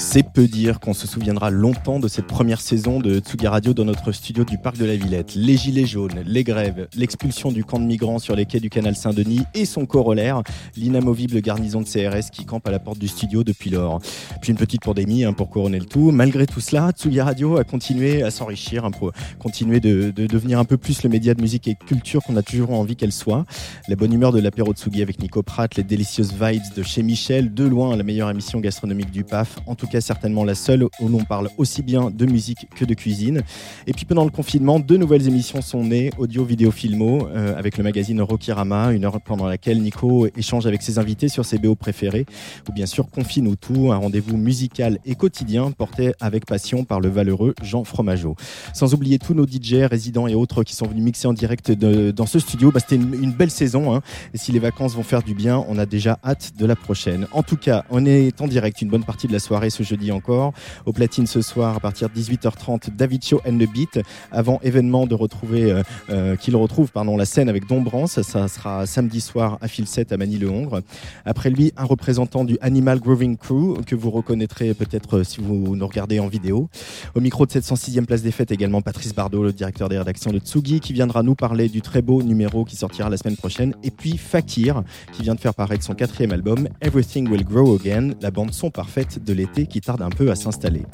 C'est peu dire qu'on se souviendra longtemps de cette première saison de Tsugi Radio dans notre studio du Parc de la Villette. Les gilets jaunes, les grèves, l'expulsion du camp de migrants sur les quais du canal Saint-Denis et son corollaire, l'inamovible garnison de CRS qui campe à la porte du studio depuis lors. Puis une petite pandémie hein, pour couronner le tout. Malgré tout cela, Tsugi Radio a continué à s'enrichir, hein, pour continuer de, de, devenir un peu plus le média de musique et culture qu'on a toujours envie qu'elle soit. La bonne humeur de l'apéro Tsugi avec Nico Pratt, les délicieuses vibes de chez Michel, de loin la meilleure émission gastronomique du PAF, en tout cas certainement la seule où l'on parle aussi bien de musique que de cuisine. Et puis pendant le confinement, deux nouvelles émissions sont nées, audio, vidéo, filmo, euh, avec le magazine Rokirama, une heure pendant laquelle Nico échange avec ses invités sur ses BO préférés, ou bien sûr Confine ou tout, un rendez-vous musical et quotidien porté avec passion par le valeureux Jean Fromageau. Sans oublier tous nos DJ, résidents et autres qui sont venus mixer en direct dans ce studio, bah, c'était une, belle saison. Hein. Et si les vacances vont faire du bien, on a déjà hâte de la prochaine. En tout cas, on est en direct une bonne partie de la soirée jeudi encore. Au platine ce soir à partir de 18h30, David Show and the Beat. Avant événement de retrouver, euh, euh, qu'il retrouve pardon, la scène avec Dombrance. Ça sera samedi soir à Fil 7 à Manille-le-Hongre. Après lui, un représentant du Animal Groving Crew que vous reconnaîtrez peut-être euh, si vous nous regardez en vidéo. Au micro de 706e place des fêtes également Patrice Bardot, le directeur des rédactions de Tsugi, qui viendra nous parler du très beau numéro qui sortira la semaine prochaine. Et puis Fakir, qui vient de faire paraître son quatrième album, Everything Will Grow Again, la bande son parfaite de l'été qui tarde un peu à s'installer.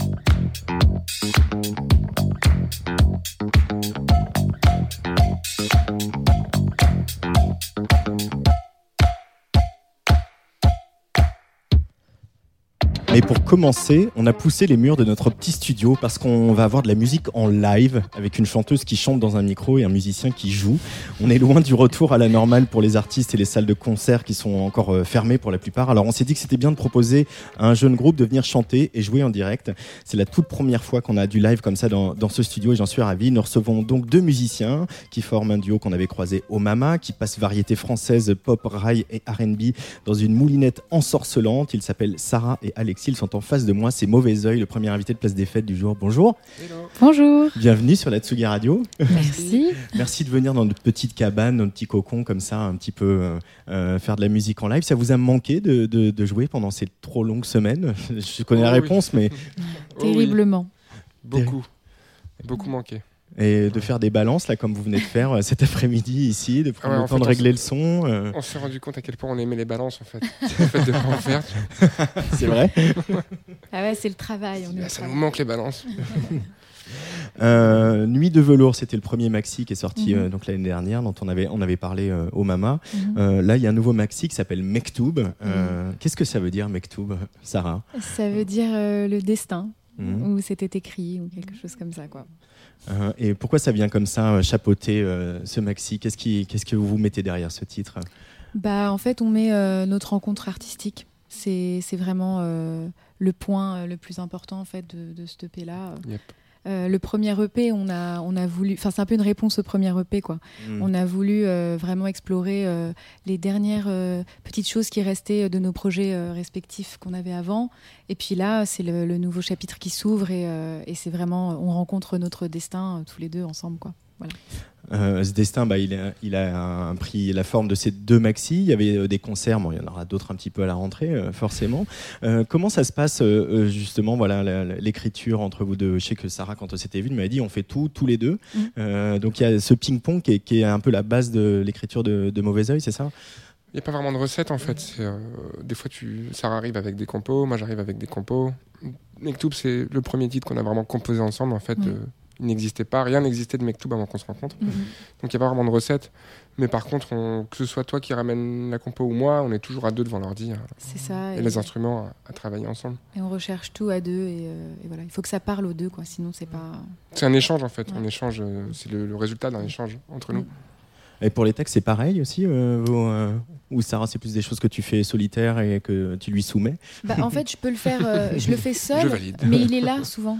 Mais pour commencer, on a poussé les murs de notre petit studio parce qu'on va avoir de la musique en live avec une chanteuse qui chante dans un micro et un musicien qui joue. On est loin du retour à la normale pour les artistes et les salles de concert qui sont encore euh, fermées pour la plupart. Alors on s'est dit que c'était bien de proposer à un jeune groupe de venir chanter et jouer en direct. C'est la toute première fois qu'on a du live comme ça dans, dans ce studio et j'en suis ravi. Nous recevons donc deux musiciens qui forment un duo qu'on avait croisé au Mama, qui passe variété française, pop, rail et R&B dans une moulinette ensorcelante. Ils s'appellent Sarah et Alexis ils sont en face de moi. C'est Mauvais Oeil, le premier invité de Place des Fêtes du jour. Bonjour. Bonjour. Bienvenue sur la Tsugi Radio. Merci. Merci de venir dans notre petite cabane, notre petit cocon comme ça, un petit peu euh, euh, faire de la musique en live. Ça vous a manqué de, jouer pendant ces trop longues semaines? Je connais la oh réponse, mais. Terriblement. Beaucoup. Beaucoup manqué et de faire des balances là comme vous venez de faire euh, cet après-midi ici, de prendre le temps de régler le son. Euh. On s'est rendu compte à quel point on aimait les balances en fait. le fait de pas en faire. C'est vrai. ah ouais, c'est le travail. On ça nous manque les balances. Euh, Nuit de velours, c'était le premier maxi qui est sorti mhm. donc l'année dernière, dont on avait on avait parlé au Mama. Mhm. là, il y a un nouveau maxi qui s'appelle Mektoub. Mhm. Qu'est-ce que ça veut dire Mektoub, Sarah? Ça veut dire le destin, ou c'était écrit ou quelque chose comme ça quoi. Euh, et pourquoi ça vient comme ça, euh, chapeauter euh, ce maxi? Qu'est-ce qui, qu'est-ce que vous mettez derrière ce titre? Bah, En fait, on met notre rencontre artistique. C'est, c'est vraiment le point le plus important en fait, de, de ce EP-là. Euh, le premier EP, on a, on a voulu, enfin c'est un peu une réponse au premier EP quoi. Hmm. On a voulu euh, vraiment explorer euh, les dernières petites choses qui restaient de nos projets respectifs qu'on avait avant. Et puis là, c'est le, nouveau chapitre qui s'ouvre et, et c'est vraiment, on rencontre notre destin tous les deux ensemble quoi. Voilà. Euh, ce destin, bah, il, a, il a pris la forme de ces deux maxi. Il y avait euh, des concerts, bon, il y en aura d'autres un petit peu à la rentrée, euh, forcément. comment ça se passe, justement, voilà, l'écriture entre vous deux? Je sais que Sarah, quand on s'était vu, m'avait dit on fait tout, tous les deux. Mm. donc il y a ce ping-pong qui, qui est, un peu la base de l'écriture de, de Mauvais Oeil, c'est ça? Il n'y a pas vraiment de recette en fait. des fois, tu, Sarah arrive avec des compos, moi j'arrive avec des compos. Mektoub, c'est le premier titre qu'on a vraiment composé ensemble en fait Il n'existait pas, rien n'existait de Mektoub avant qu'on se rencontre. Mhm. Donc il n'y a pas vraiment de recette. Mais par contre, on- que ce soit toi qui ramène la compo ou moi, on est toujours à deux devant l'ordi hein, C'est ça. et, les instruments à, à travailler ensemble. et on recherche tout à deux et, euh, et voilà. Il faut que ça parle aux deux, quoi. Sinon, c'est pas. C'est un échange en fait. Ouais. On échange, euh, c'est le, le résultat d'un échange entre nous. Et pour les textes, c'est pareil aussi euh, vos, euh, Ou Sarah, c'est plus des choses que tu fais solitaire et que tu lui soumets? Bah, en fait, je peux le faire. euh, je le fais seul, mais il est là souvent.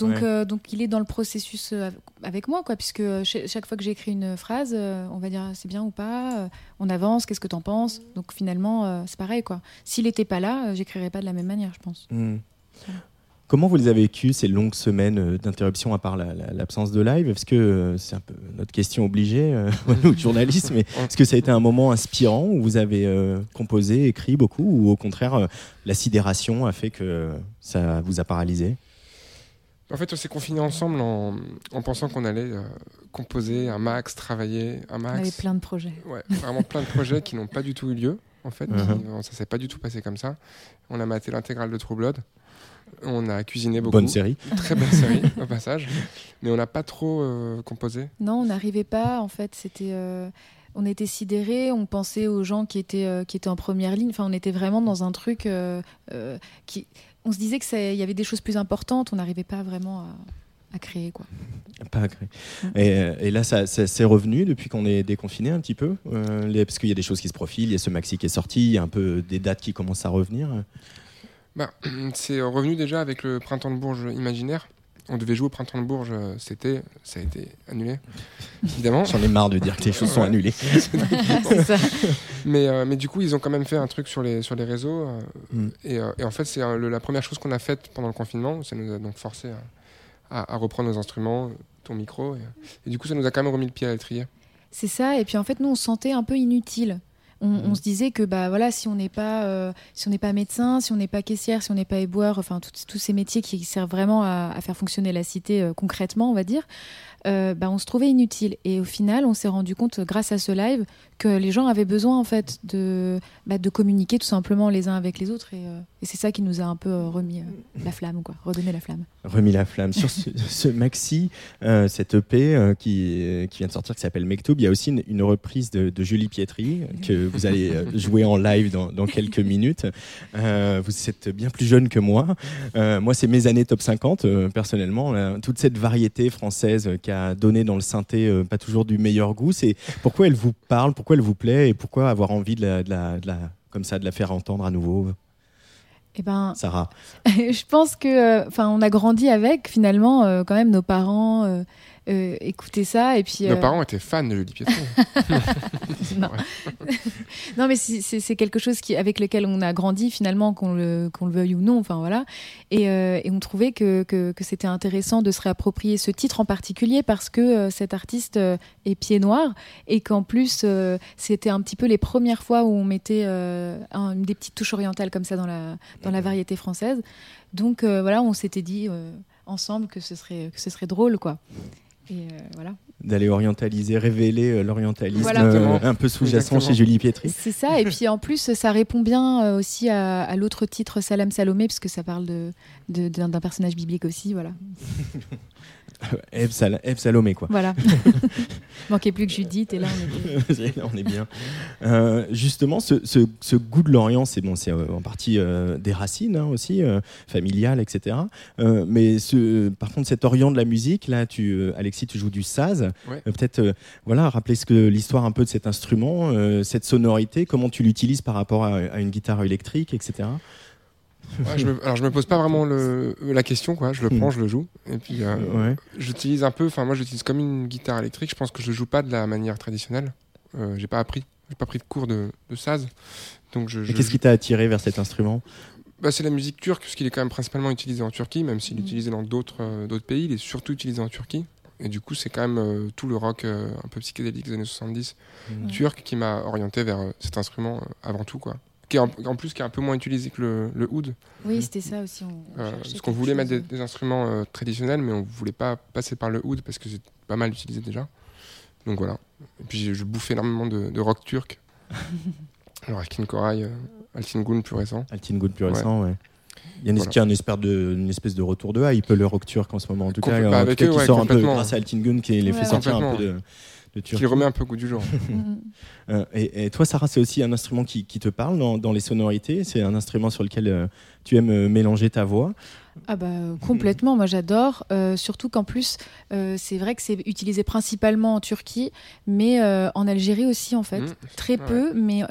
Donc, Ouais. euh, donc il est dans le processus euh, avec moi, quoi, puisque euh, cha- chaque fois que j'écris une phrase, on va dire c'est bien ou pas, on avance, qu'est-ce que t'en penses? Donc finalement, c'est pareil, quoi. S'il n'était pas là, j'écrirais pas de la même manière, je pense. Hmm. Comment vous les avez vécues ces longues semaines d'interruption à part la- la- l'absence de live? Est-ce que c'est un peu notre question obligée, euh, nous journalistes, mais est-ce que ça a été un moment inspirant où vous avez euh, composé, écrit beaucoup, ou au contraire euh, la sidération a fait que ça vous a paralysé? En fait, on s'est confinés ensemble en, en pensant qu'on allait euh, composer un max, travailler un On avait max. plein de projets. Ouais, vraiment plein de projets qui n'ont pas du tout eu lieu. En fait, qui- ça s'est pas du tout passé comme ça. On a maté l'intégrale de True Blood. On a cuisiné beaucoup. Bonne série. Très bonne série au passage. Mais on n'a pas trop euh, composé. Non, on n'arrivait pas. En fait, c'était. euh, on était sidérés, on pensait aux gens qui étaient, euh, qui étaient en première ligne. Enfin, on était vraiment dans un truc euh, euh, qui. On se disait que ça- il y avait des choses plus importantes. On n'arrivait pas vraiment à, à créer, quoi. Pas agré. Mm. Et, euh, et là, ça, ça- c'est revenu depuis qu'on est déconfiné un petit peu euh, les- Parce qu'il y a des choses qui se profilent, il y a ce maxi qui est sorti, il y a un peu des dates qui commencent à revenir. Bah, c'est revenu déjà avec le printemps de Bourges imaginaire. On devait jouer au printemps de Bourges, euh, c'était, ça a été annulé, évidemment. J'en ai marre de dire que les choses sont annulées. Ça. Mais, euh, mais du coup, ils ont quand même fait un truc sur les, sur les réseaux. euh, Mm. et, euh, et en fait, c'est euh, la première chose qu'on a faite pendant le confinement. Ça nous a donc forcé à, à- à reprendre nos instruments, ton micro. Et, et du coup, ça nous a quand même remis le pied à l'étrier. C'est ça. Et puis en fait, nous, on se sentait un peu inutile. On, on se disait que bah voilà, si on n'est pas, euh, si on n'est pas médecin, si on n'est pas caissière, si on n'est pas éboueur, enfin tous- tous ces métiers qui servent vraiment à, à faire fonctionner la cité euh, concrètement, on va dire, euh, bah, on se trouvait inutile. Et au final, on s'est rendu compte, grâce à ce live, que les gens avaient besoin en fait de, bah, de communiquer tout simplement les uns avec les autres. Et, euh, et c'est ça qui nous a un peu euh, remis la flamme, quoi, redonné la flamme. Remis la flamme. Sur ce, ce maxi, cette EP qui, qui vient de sortir, qui s'appelle Mektoub, il y a aussi une, une reprise de, de Julie Pietri que vous allez jouer en live dans, dans quelques minutes. Vous êtes bien plus jeune que moi. Moi, c'est mes années top 50, euh, personnellement. Toute cette variété française euh, qui a donné dans le synthé euh, pas toujours du meilleur goût, c'est pourquoi elle vous parle, pourquoi elle vous plaît et pourquoi avoir envie de la, de la- de la- comme ça, de la faire entendre à nouveau, Et ben, Sarah? je pense que, enfin, on a grandi avec finalement euh, quand même nos parents euh, écoutaient ça et puis. Nos euh, parents étaient fans de Julie Pietro. non. non, mais c'est- quelque chose qui, avec lequel on a grandi finalement, qu'on le, veuille ou non. Enfin voilà. Et, euh, et on trouvait que, que, que c'était intéressant de se réapproprier ce titre en particulier parce que cet artiste est pied noir et qu'en plus c'était un petit peu les premières fois où on mettait un- des petites touches orientales comme ça dans la, dans la variété française. Donc euh, voilà, on s'était dit euh, ensemble que ce serait, que ce serait drôle quoi. Et euh, voilà. d'aller orientaliser, révéler euh, l'orientalisme Voilà. euh, un peu sous-jacent chez Julie Pietri. C'est ça, et puis en plus, ça répond bien aussi à, à l'autre titre Salam Salomé, parce que ça parle de, de- d'un, d'un personnage biblique aussi, voilà. Eve, Sal- Eve Salomé, quoi. Voilà. Manquait plus que Judith, et là on. Là, on est bien. Euh, justement, ce, ce- ce goût de l'Orient, c'est bon, c'est euh, en partie euh, des racines hein, aussi, euh, familiales, etc. Euh, mais ce, par contre, cet Orient de la musique, là, tu, Alexis, tu joues du saz. Ouais. Euh, Peut-être, euh, voilà, rappeler ce que l'histoire un peu de cet instrument, euh, cette sonorité, comment tu l'utilises par rapport à, à une guitare électrique, etc. Ouais, je me, alors je me pose pas vraiment le, la question, quoi. Je le Hmm. prends, je le joue. Et puis euh, Ouais. j'utilise un peu, enfin moi j'utilise comme une guitare électrique. Je pense que je joue pas de la manière traditionnelle. Euh, j'ai pas appris, j'ai pas pris de cours de, de saz. Donc je, Et je- qu'est-ce qui t'a attiré vers cet instrument? Bah, c'est la musique turque, parce qu'il est quand même principalement utilisé en Turquie, même s'il est Mhm. utilisé dans d'autres euh, d'autres pays, il est surtout utilisé en Turquie. Et du coup, c'est quand même euh, tout le rock euh, un peu psychédélique des années 70 Mhm. turc qui m'a orienté vers euh, cet instrument euh, avant tout, quoi. Qui est en, en plus qui est un peu moins utilisé que le, le oud, Oui, c'était ça aussi. On, on euh, parce qu'on voulait mettre des, instruments euh, traditionnels, mais on voulait pas passer par le oud parce que c'est pas mal utilisé déjà. Donc voilà. Et puis je, bouffe énormément de, de rock turc. Alors Alkin Koray, euh, Altin Gun plus récent. Altin Good plus récent, ouais. Il y a une, espèce, de, une espèce de retour de hype, le Rock Turk en ce moment. En tout cas, bah, qui sort un peu grâce à Altingun qui les fait sortir un peu de, qui remet un peu au goût du jour. Euh, et, toi, Sarah, c'est aussi un instrument qui, te parle dans, les sonorités? C'est un instrument sur lequel euh, tu aimes euh, mélanger ta voix? Ah bah complètement, moi j'adore, surtout qu'en plus c'est vrai que c'est utilisé principalement en Turquie, mais en Algérie aussi en fait, mmh. très peu, mais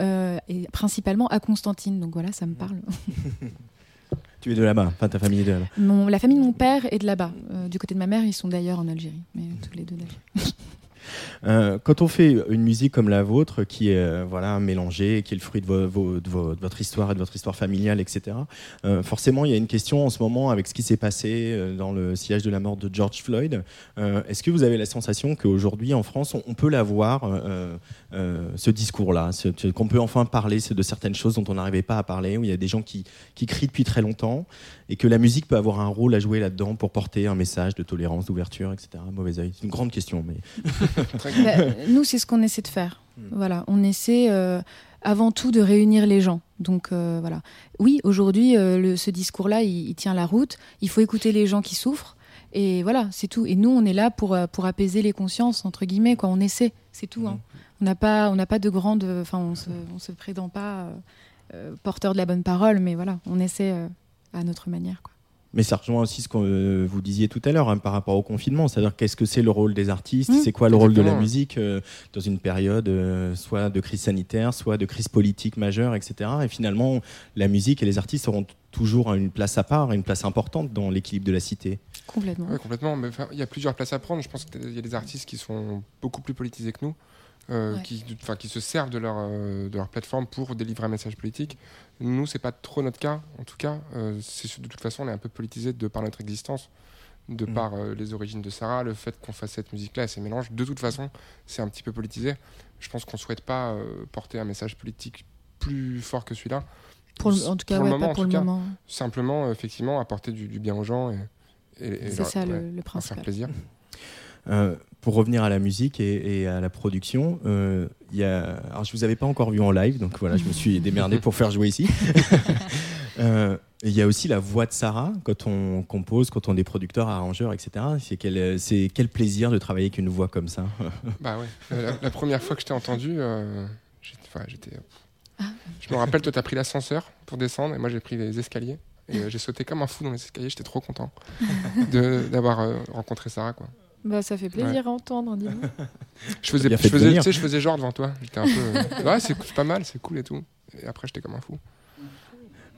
et principalement à Constantine, donc voilà, ça me parle. Tu es de là-bas, enfin ta famille est de là-bas. La famille de mon père est de là-bas. du côté de ma mère, ils sont d'ailleurs en Algérie, mais tous les deux d'Algérie. Euh, quand on fait une musique comme la vôtre, qui est euh, voilà mélangée, qui est le fruit de, votre histoire et de votre histoire familiale, etc. Euh, forcément, il y a une question en ce moment avec ce qui s'est passé dans le sillage de la mort de George Floyd. Est-ce que vous avez la sensation qu'aujourd'hui en France, on, peut l'avoir ce discours-là, qu'on peut enfin parler de certaines choses dont on n'arrivait pas à parler, où il y a des gens qui, qui crient depuis très longtemps, et que la musique peut avoir un rôle à jouer là-dedans pour porter un message de tolérance, d'ouverture, etc. Mauvais oeil. C'est une grande question, mais. Bah, nous, c'est ce qu'on essaie de faire. Hmm. Voilà, on essaie euh, avant tout de réunir les gens. Donc euh, voilà. Oui, aujourd'hui, euh, ce discours-là, il, tient la route. Il faut écouter les gens qui souffrent. Et voilà, c'est tout. Et nous, on est là pour, pour apaiser les consciences, entre guillemets. Quoi. On essaie, c'est tout. Hein. On n'a pas, on pas de grande. Enfin, on se, on se prétend pas porteur de la bonne parole, mais voilà, on essaie à notre manière. Quoi. Mais ça rejoint aussi ce que euh, vous disiez tout à l'heure hein, par rapport au confinement, c'est-à-dire qu'est-ce que c'est le rôle des artistes, mmh. c'est quoi le rôle de la musique euh, dans une période euh, soit de crise sanitaire, soit de crise politique majeure, etc. Et finalement, la musique et les artistes auront toujours une place à part, une place importante dans l'équilibre de la cité. Complètement. complètement. Mais, il y a plusieurs places à prendre. Je pense qu'il y a des artistes qui sont beaucoup plus politisés que nous. Qui, qui se servent de leur, de leur plateforme pour délivrer un message politique. Nous, c'est pas trop notre cas, en tout cas. Euh, de toute façon, on est un peu politisé de par notre existence, de mm. par euh, les origines de Sarah, le fait qu'on fasse cette musique-là et ces mélanges. De toute façon, c'est un petit peu politisé. Je pense qu'on souhaite pas euh, porter un message politique plus fort que celui-là. en tout cas, pas pour le moment. Simplement, effectivement, apporter du, bien aux gens et, c'est ça le, le principal. faire plaisir. pour revenir à la musique et, à la production, euh, y a... Alors, je vous avais pas encore vu en live, donc voilà, je me suis démerdé pour faire jouer ici. Euh, il y a aussi la voix de Sarah quand on compose, quand on est producteur, arrangeur, etc. C'est quel, c'est quel plaisir de travailler avec une voix comme ça. bah ouais. La, première fois que je t'ai entendu, euh, j'étais, ah. je me rappelle, toi, tu as pris l'ascenseur pour descendre et moi, j'ai pris les escaliers. Et j'ai sauté comme un fou dans les escaliers. J'étais trop content d'avoir rencontré Sarah. Quoi. Bah, ça fait plaisir à entendre, dis je faisais, je faisais, je faisais genre devant toi. J'étais un peu. Euh, ouais, c'est pas mal, c'est cool et tout. Et après, j'étais comme un fou.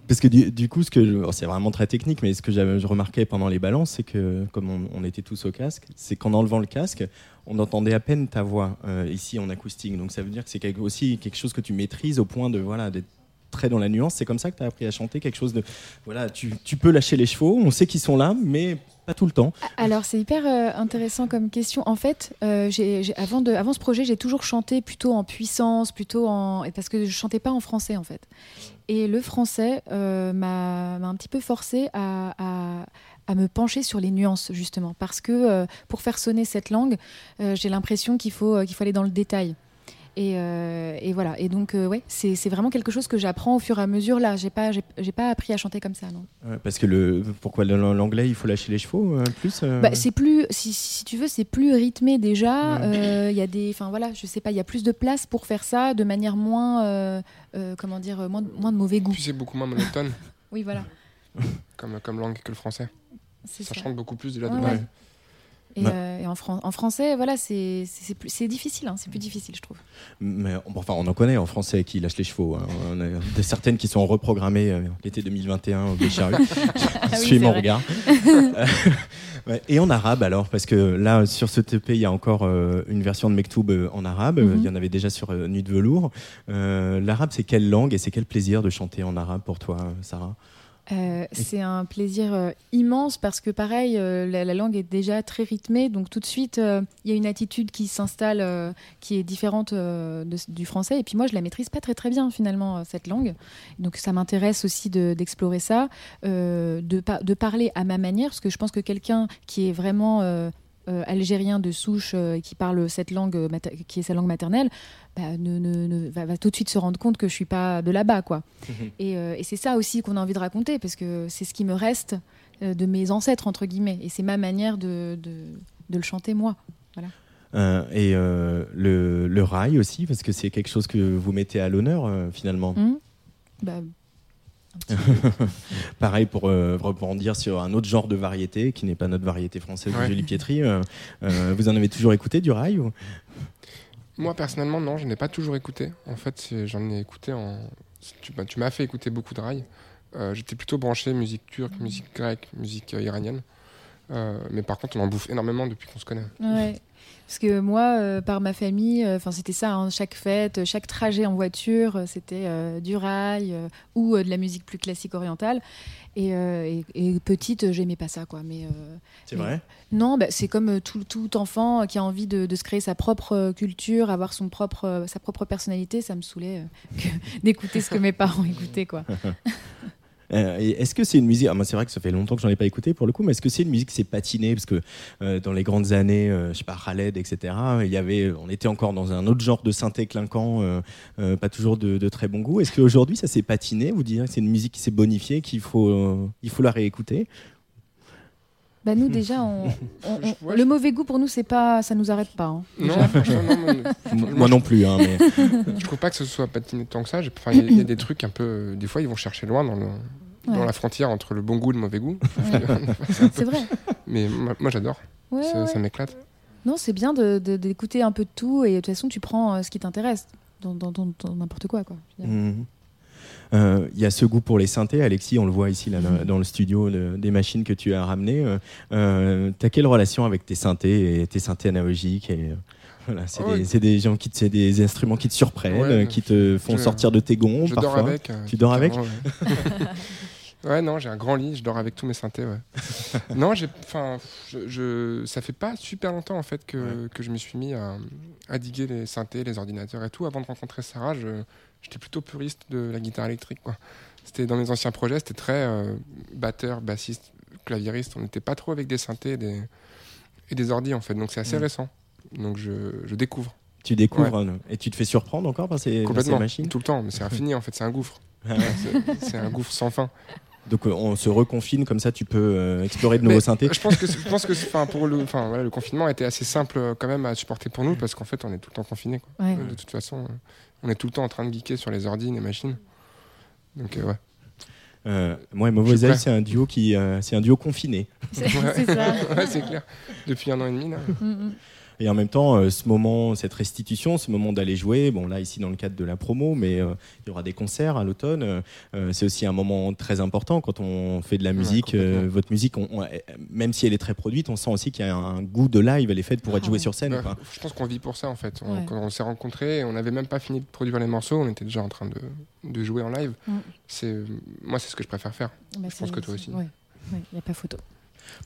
Parce que du, coup, ce que c'est vraiment très technique, mais ce que j'avais remarqué pendant les balances, c'est que comme on, était tous au casque, c'est qu'en enlevant le casque, on entendait à peine ta voix euh, ici en acoustique. Donc ça veut dire que c'est aussi quelque chose que tu maîtrises au point de voilà d'être très dans la nuance. C'est comme ça que tu as appris à chanter quelque chose de voilà, tu, tu peux lâcher les chevaux, on sait qu'ils sont là, mais pas tout le temps. Alors c'est hyper euh, intéressant comme question. En fait, euh, avant, de, avant ce projet, j'ai toujours chanté plutôt en puissance, plutôt en parce que je chantais pas en français en fait. Et le français euh, m'a un petit peu forcé à, à, me pencher sur les nuances justement, parce que pour faire sonner cette langue, j'ai l'impression qu'il faut qu'il faut aller dans le détail. Euh, et, voilà. Et donc, euh, ouais, c'est vraiment quelque chose que j'apprends au fur et à mesure. Là, j'ai pas, j'ai pas appris à chanter comme ça, non. parce que le, pourquoi l'anglais, il faut lâcher les chevaux euh, plus. Bah, c'est plus, si, tu veux, c'est plus rythmé déjà. Il y a des, enfin voilà, je sais pas, il y a plus de place pour faire ça de manière moins, comment dire, moins, moins, de mauvais goût. Puis c'est beaucoup moins monotone. oui, voilà. comme, comme langue que le français. Ça, ça, chante beaucoup plus de la et, euh, et en, en, français, voilà, c'est difficile, hein, c'est plus difficile, je trouve. Mais enfin, on en connaît en français qui lâchent les chevaux. Hein. On a des certaines qui sont reprogrammées euh, l'été 2021 au Bécharru. je suis mon regard. et en arabe alors, parce que là, sur ce TP, il y a encore euh, une version de Mektoub en arabe. Mm-hmm. Il y en avait déjà sur Nuit de velours. L'arabe, c'est quelle langue et c'est quel plaisir de chanter en arabe pour toi, Sarah? Euh, c'est un plaisir euh, immense parce que pareil, euh, la, langue est déjà très rythmée, donc tout de suite, il y a une attitude qui s'installe qui est différente du français. Et puis moi, je la maîtrise pas très très bien finalement cette langue, donc ça m'intéresse aussi d'explorer ça, de, de, parler à ma manière, parce que je pense que quelqu'un qui est vraiment algérien de souche qui parle cette langue, qui est sa langue maternelle, bah, ne, va, tout de suite se rendre compte que je suis pas de là-bas, quoi. et, c'est ça aussi qu'on a envie de raconter, parce que c'est ce qui me reste de mes ancêtres entre guillemets, et c'est ma manière de, de, le chanter moi. Voilà. et le, le, rail aussi, parce que c'est quelque chose que vous mettez à l'honneur finalement. Mmh. Bah, Pareil pour euh, rebondir sur un autre genre de variété qui n'est pas notre variété française de Julie Pietri. Euh, euh, vous en avez toujours écouté du rail Moi personnellement non, je n'ai pas toujours écouté. En fait, j'en ai écouté en. Tu, tu m'as fait écouter beaucoup de rail. J'étais plutôt branché musique turque, musique grecque, musique iranienne. mais par contre, on en bouffe énormément depuis qu'on se connaît. Ouais. Parce que moi, euh, par ma famille, euh, enfin c'était ça, hein, chaque fête, chaque trajet en voiture, euh, c'était du rail ou de la musique plus classique orientale. Et, petite, j'aimais pas ça, quoi. Mais c'est vrai? Non, bah, c'est comme tout, tout, enfant qui a envie de, se créer sa propre culture, avoir son propre, sa propre personnalité. Ça me saoulait d'écouter ce que mes parents écoutaient, quoi. Euh, est-ce que c'est une musique ah, c'est vrai que ça fait longtemps que j'en ai pas écouté pour le coup, mais est-ce que c'est une musique qui s'est patinée? Parce que euh, dans les grandes années, euh, je sais pas, Khaled, etc., il y avait, on était encore dans un autre genre de synthé clinquant, pas toujours de, très bon goût. Est-ce qu'aujourd'hui, ça s'est patiné? Vous direz que c'est une musique qui s'est bonifiée, qu'il faut, il faut la réécouter? Bah nous déjà, le mauvais goût pour nous, c'est pas, ça nous arrête pas. Hein, non, moi non plus. Hein, mais... je trouve pas que ce soit patiné tant que ça. Il y, a des trucs un peu, des fois, ils vont chercher loin dans le, dans la frontière entre le bon goût et le mauvais goût. c'est vrai. Mais moi, j'adore. ça, m'éclate. Non, c'est bien d'écouter de, un peu de tout et de toute façon, tu prends euh, ce qui t'intéresse dans n'importe quoi. quoi mhm. Euh, il y a ce goût pour les synthés, Alexis, on le voit ici là, mhm. dans le studio, des machines que tu as ramenées. Euh, tu as quelle relation avec tes synthés et tes synthés analogiques et, voilà, c'est oh, des, des, gens qui c'est des instruments qui te surprennent, qui te font sortir de tes gonds. Je dors avec. tu dors avec Ouais, non, j'ai un grand lit, je dors avec tous mes synthés. Ouais. non, j'ai, enfin, je, ça fait pas super longtemps en fait que, que je me suis mis à, à, diguer les synthés, les ordinateurs et tout. Avant de rencontrer Sarah, j'étais plutôt puriste de la guitare électrique. Quoi. C'était dans mes anciens projets, c'était très euh, batteur, bassiste, claviériste. On n'était pas trop avec des synthés et des, et des ordis en fait. Donc c'est assez récent. Donc je, je découvre. Tu découvres et tu te fais surprendre encore par ces, ces machines Tout le temps, mais c'est infini en fait, c'est un gouffre. c'est un gouffre sans fin. Donc euh, on se reconfine comme ça, tu peux euh, explorer de nouveaux synthés. Je pense que je pense que enfin pour le enfin voilà, le confinement a été assez simple quand même à supporter pour nous parce qu'en fait on est tout le temps confiné De toute façon, on est tout le temps en train de geeker sur les ordi, les machines. Donc ouais. moi et Mauvais c'est un duo qui, c'est un duo confiné. C'est ça. c'est clair. Depuis un an et demi là. Mm, mm. Et en même temps, euh, ce moment, cette restitution, ce moment d'aller jouer, bon là ici dans le cadre de la promo, mais euh, il y aura des concerts à l'automne. Euh, c'est aussi un moment très important quand on fait de la musique. votre musique, même si elle est très produite, on sent aussi qu'il y a un goût de live. Elle est faite pour être jouée sur scène. je pense qu'on vit pour ça en fait. On, Quand on s'est rencontrés, on n'avait même pas fini de produire les morceaux, on était déjà en train de, de jouer en live. Mm. C'est moi, c'est ce que je préfère faire. Bah, je pense que toi aussi. Il n'y a pas photo.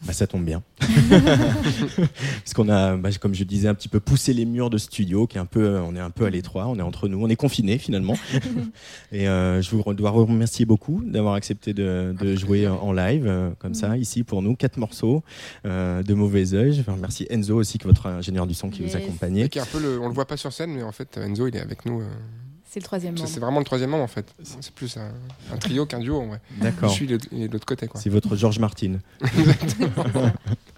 Bah, ça tombe bien. Parce qu'on a, bah, comme je disais, un petit peu poussé les murs de studio, qui est un peu, on est un peu à l'étroit, on est entre nous, on est confinés finalement. Et euh, je vous dois vous remercier beaucoup d'avoir accepté de, jouer en live, euh, comme ça, ici pour nous, quatre morceaux euh, de mauvais oeil. Je remercie Enzo aussi, qui est votre ingénieur du son qui vous accompagnait. Qui un peu on le voit pas sur scène, mais en fait, Enzo, il est avec nous. C'est le troisième membre. C'est vraiment le troisième membre en fait. C'est plus un, trio qu'un duo en vrai. D'accord. Je suis de l'autre côté. C'est votre George Martin.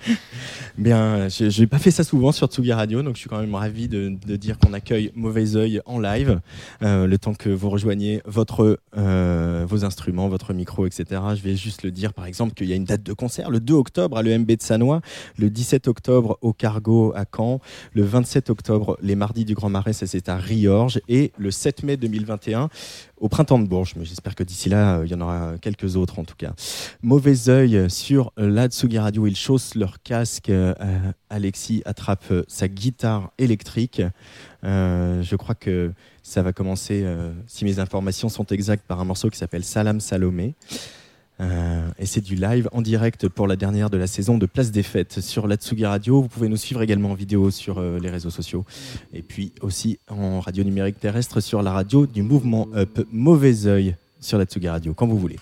Bien, je n'ai pas fait ça souvent sur Tsugi Radio, donc je suis quand même ravi de, dire qu'on accueille Mauvais Oeil en live, euh, le temps que vous rejoignez votre, euh, vos instruments, votre micro, etc. Je vais juste le dire, par exemple, qu'il y a une date de concert le 2 octobre à l'EMB de Sanois, le 17 octobre au Cargo à Caen, le 27 octobre les mardis du Grand Marais, ça c'est à Riorges, et le 7 mai 2021 au printemps de Bourges. Mais j'espère que d'ici là, euh, il y en aura quelques autres en tout cas. Mauvais œil sur la Tsugi Radio. Ils chaussent leur casque. Euh, Alexis attrape euh, sa guitare électrique. je crois que ça va commencer, si mes informations sont exactes, par un morceau qui s'appelle Salam Salomé. Euh, et c'est du live en direct pour la dernière de la saison de Place des Fêtes sur la Tsugi Radio. Vous pouvez nous suivre également en vidéo sur euh, les réseaux sociaux et puis aussi en radio numérique terrestre sur la radio du mouvement Up Mauvais Oeil sur la Tsugi Radio quand vous voulez.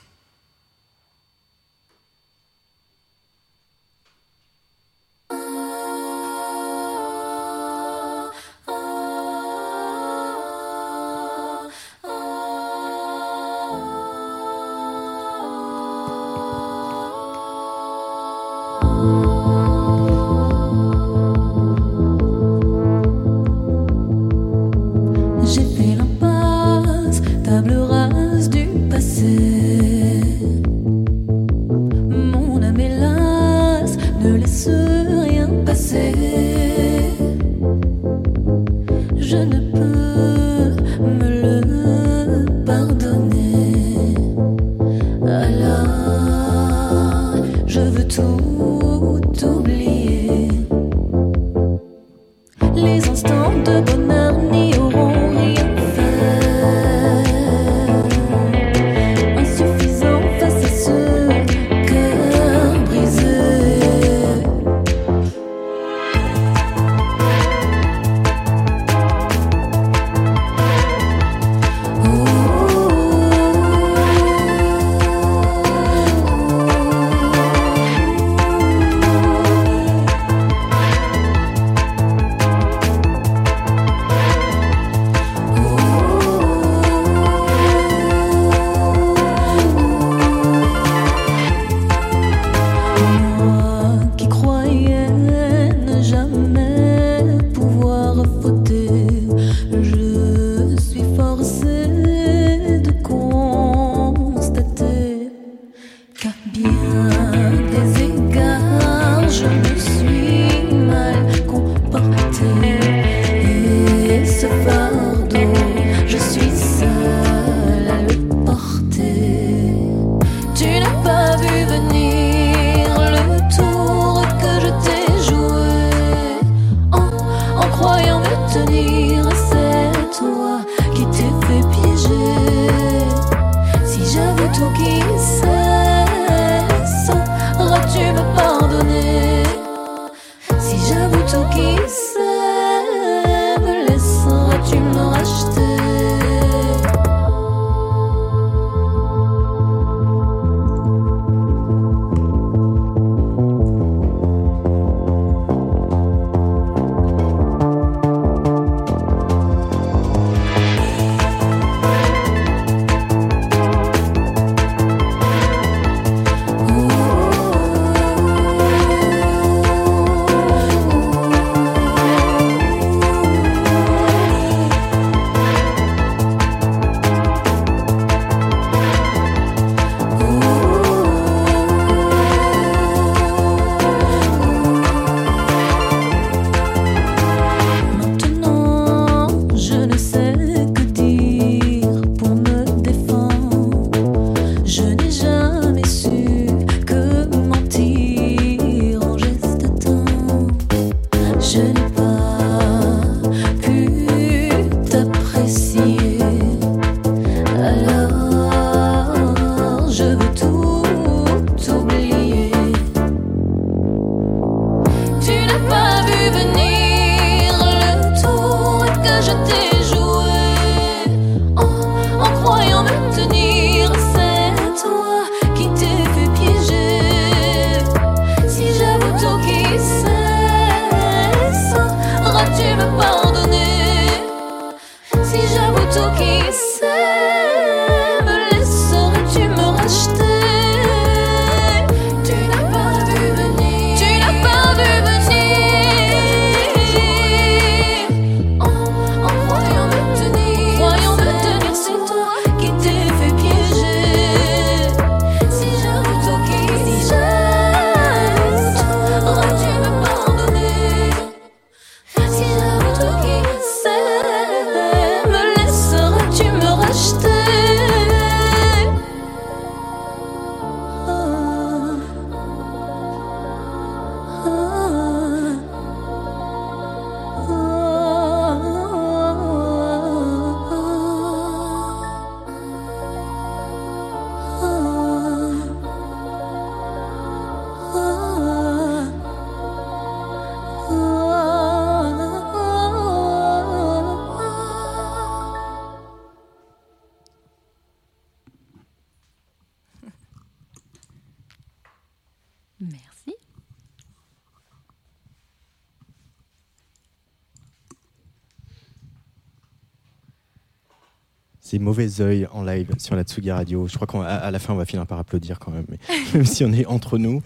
Mauvais oeil en live sur la Tsugi Radio. Je crois qu'à la fin, on va finir par applaudir quand même, même si on est entre nous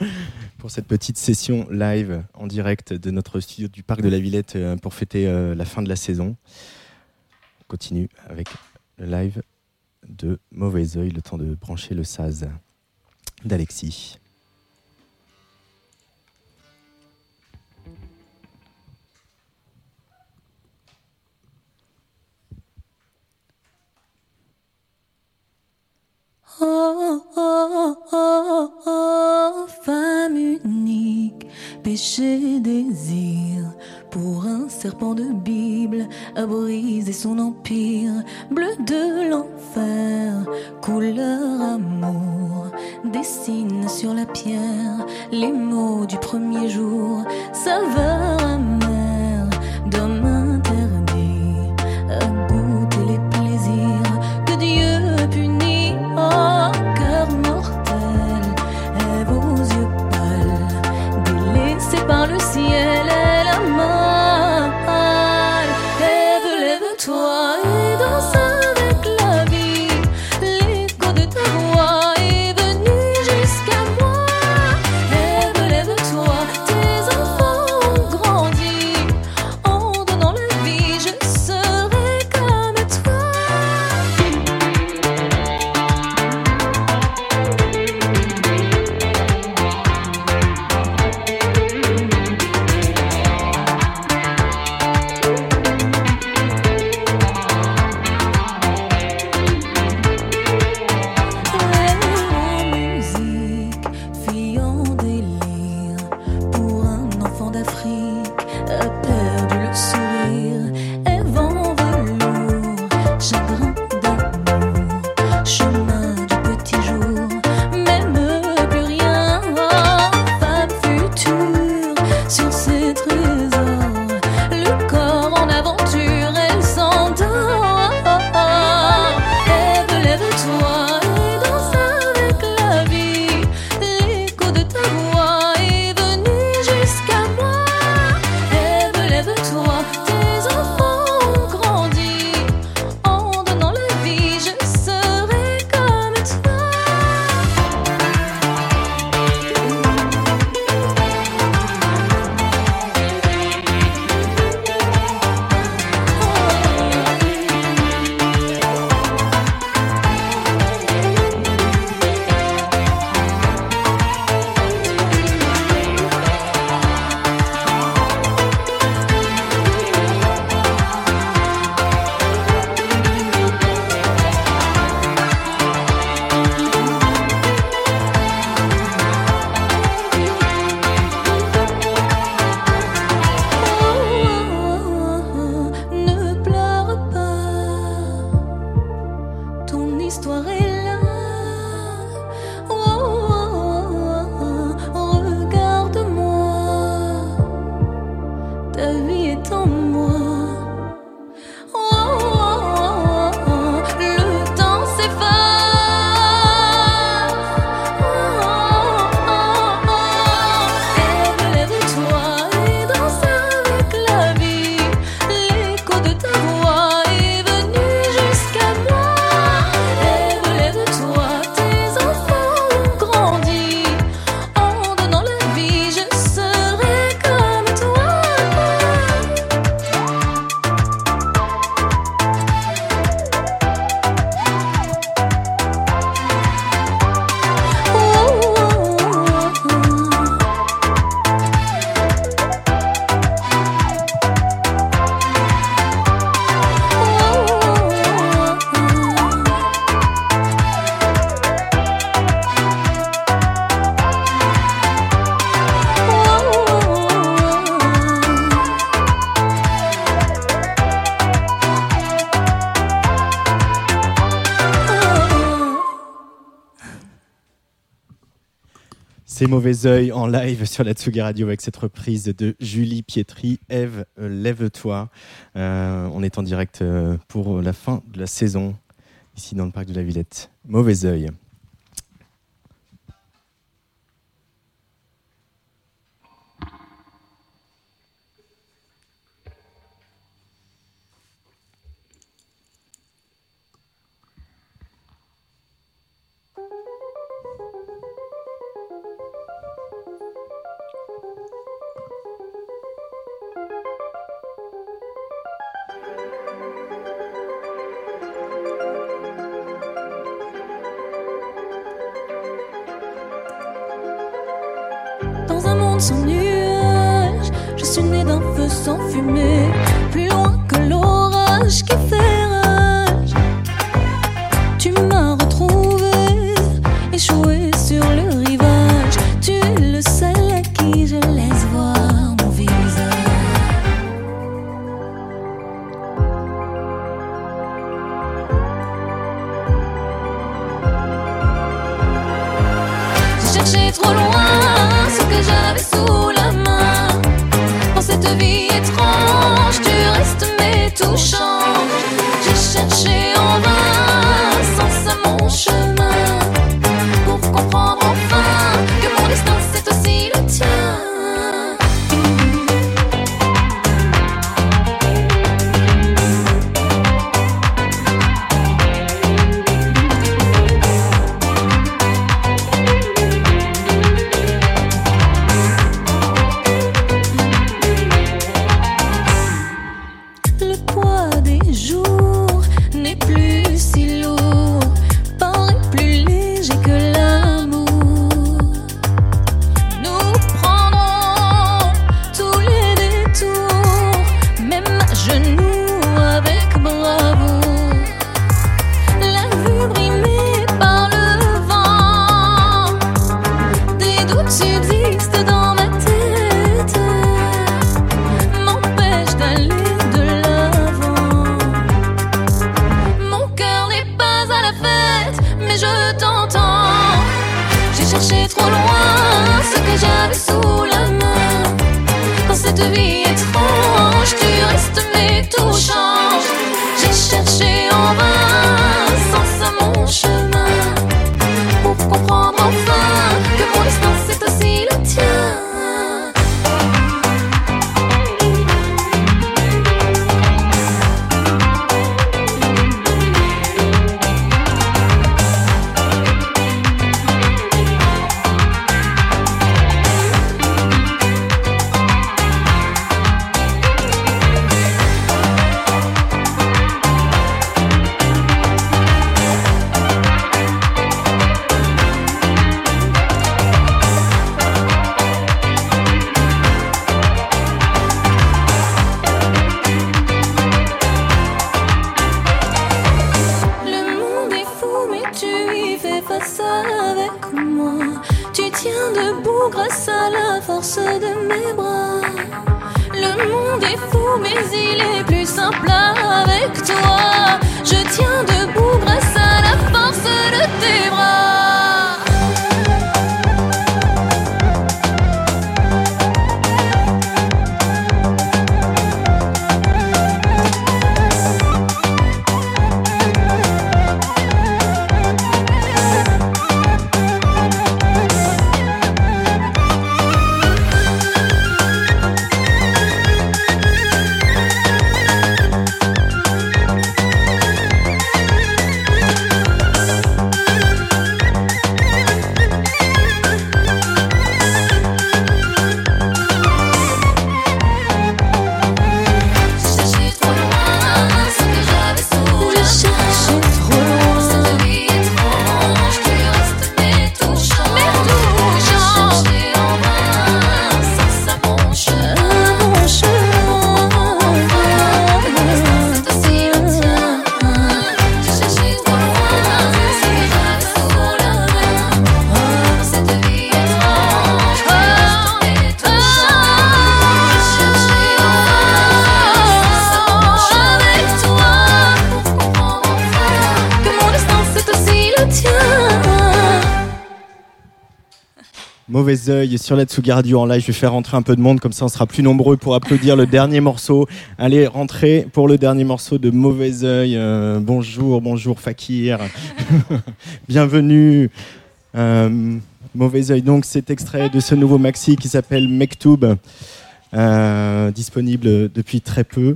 pour cette petite session live en direct de notre studio du Parc de la Villette euh, pour fêter euh, la fin de la saison. On continue avec le live de Mauvais oeil, le temps de brancher le saz d'Alexis. péché désir. Pour un serpent de Bible a brisé son empire. Bleu de l'enfer couleur amour. Dessine sur la pierre les mots du premier jour. Saveur ses mauvais oeils en live sur la Tsugi Radio avec cette reprise de Julie Pietri, Eve, euh, lève-toi. Euh, on est en direct euh, pour la fin de la saison ici dans le parc de la Villette. Mauvais oeil. Mauvais oeil sur la Tsugi Radio en live. Je vais faire rentrer un peu de monde, comme ça on sera plus nombreux pour applaudir le dernier morceau. Allez, rentrez pour le dernier morceau de Mauvais oeil. Euh, bonjour, bonjour Fakir. Bienvenue. Euh, mauvais oeil, donc cet extrait de ce nouveau maxi qui s'appelle Mektoub, euh, disponible depuis très peu.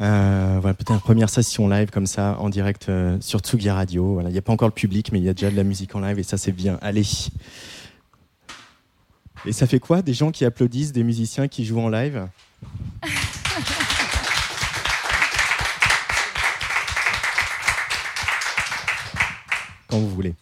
voilà, peut-être une première session live comme ça en direct sur Tsugi Radio. Il n'y a pas encore le public, mais il y a déjà de la musique en live et ça c'est bien. Allez. Et ça fait quoi Des gens qui applaudissent des musiciens qui jouent en live? Quand vous voulez.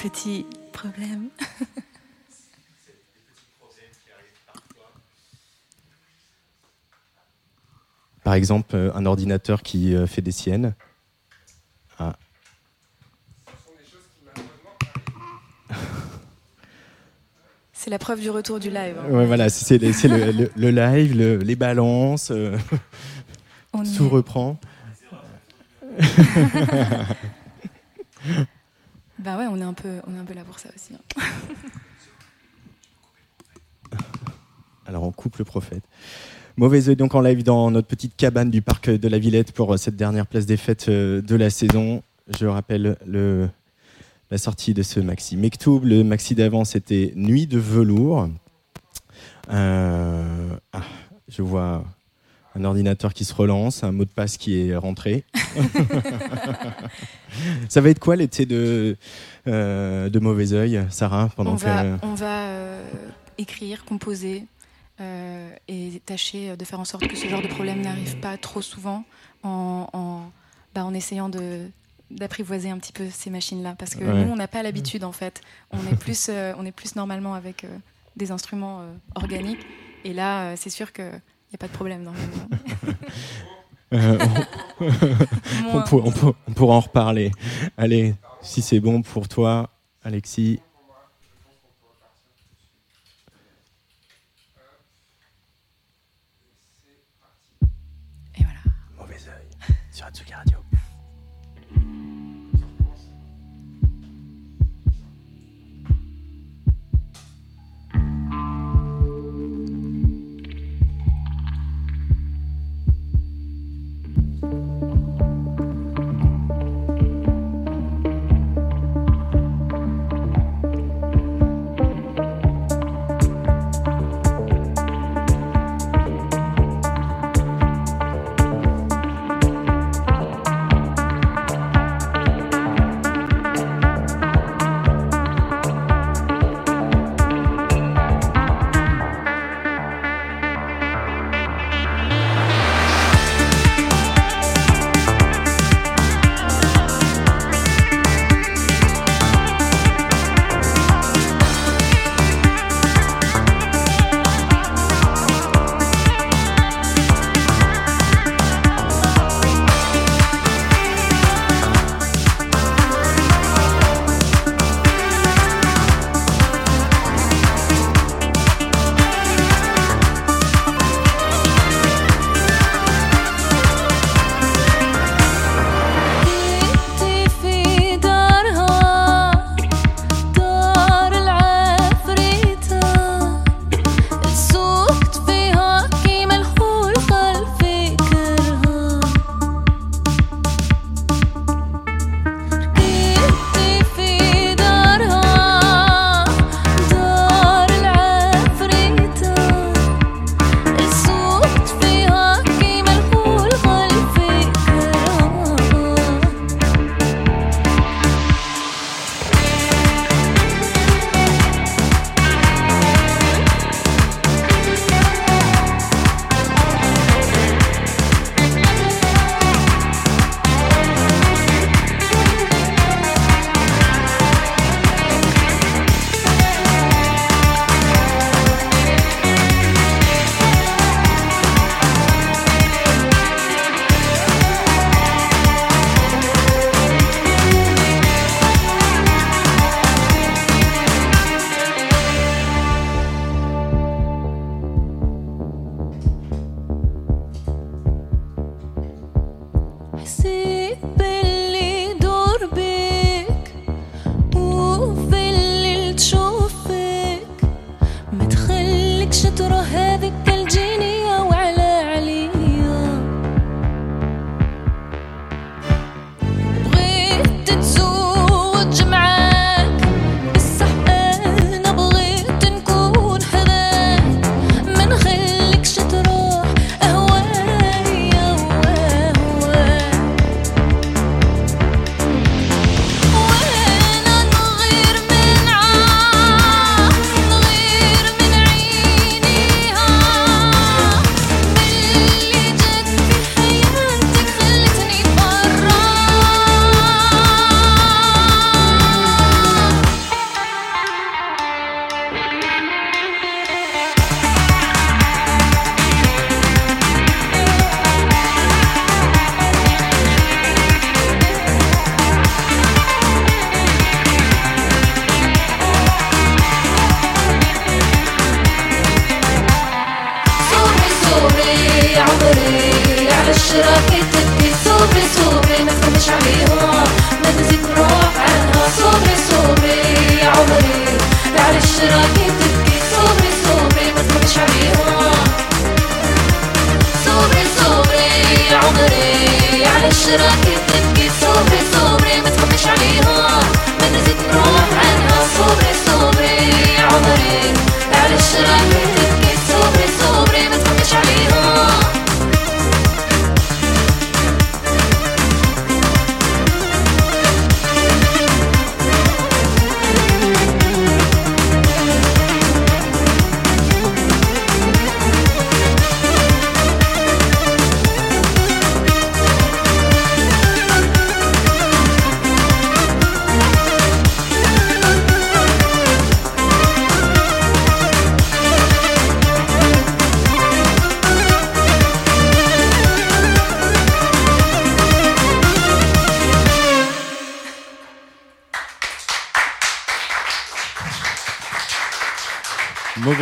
Petits problèmes. Par exemple, euh, un ordinateur qui euh, fait des siennes. Ah. C'est la preuve du retour du live. Ouais, voilà, c'est le, le, live, les balances. Euh, tout reprend. bah ouais, on est un peu, on est un peu là pour ça aussi. Hein. Alors on coupe le prophète. Mauvais œil donc en live dans notre petite cabane du parc de la Villette pour cette dernière place des fêtes euh, de la saison. Je rappelle le, la sortie de ce maxi Mektoub. Le maxi d'avant c'était Nuit de velours. Euh, ah, je vois un ordinateur qui se relance, un mot de passe qui est rentré. ça va être quoi l'été de, euh, de Mauvais Oeil, Sarah pendant On va, on va euh, écrire, composer euh, et tâcher de faire en sorte que ce genre de problème n'arrive pas trop souvent en, en, bah, en essayant de d'apprivoiser un petit peu ces machines-là. Parce que nous on n'a pas l'habitude en fait. On est plus on est plus normalement avec des instruments organiques. Et là c'est sûr que n'y a pas de problème euh, on, on, pourra en reparler. Allez, si c'est bon pour toi, Alexis.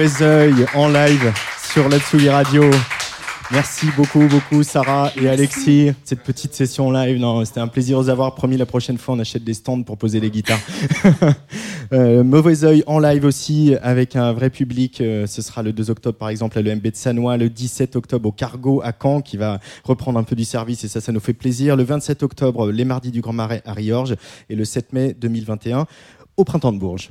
Mauvais oeil en live sur la Tsugi Radio. Merci beaucoup, beaucoup, Sarah et Alexis. Cette petite session live, non, c'était un plaisir de vous avoir. Promis, la prochaine fois, on achète des stands pour poser les guitares. euh, Mauvais oeil en live aussi, avec un vrai public. Euh, ce sera le 2 octobre, par exemple, à l'EMB de Sanois. Le 17 octobre, au Cargo à Caen, qui va reprendre un peu du service. Et ça, ça nous fait plaisir. Le 27 octobre, les mardis du Grand Marais à Riorges. Et le 7 mai 2021, au Printemps de Bourges.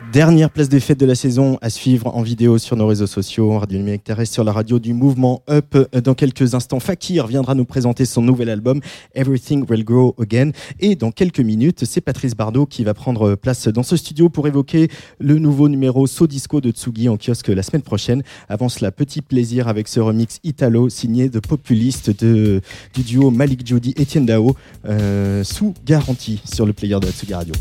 Dernière place des fêtes de la saison à suivre en vidéo sur nos réseaux sociaux, Radio Numérique Terrestre, sur la radio du mouvement Up. Dans quelques instants, Fakir viendra nous présenter son nouvel album Everything Will Grow Again. Et dans quelques minutes, c'est Patrice Bardot qui va prendre place dans ce studio pour évoquer le nouveau numéro So Disco de Tsugi en kiosque la semaine prochaine. Avant cela, petit plaisir avec ce remix Italo signé de Populiste du duo Malik Judy Etienne Dao euh, sous garantie sur le player de la Tsugi Radio.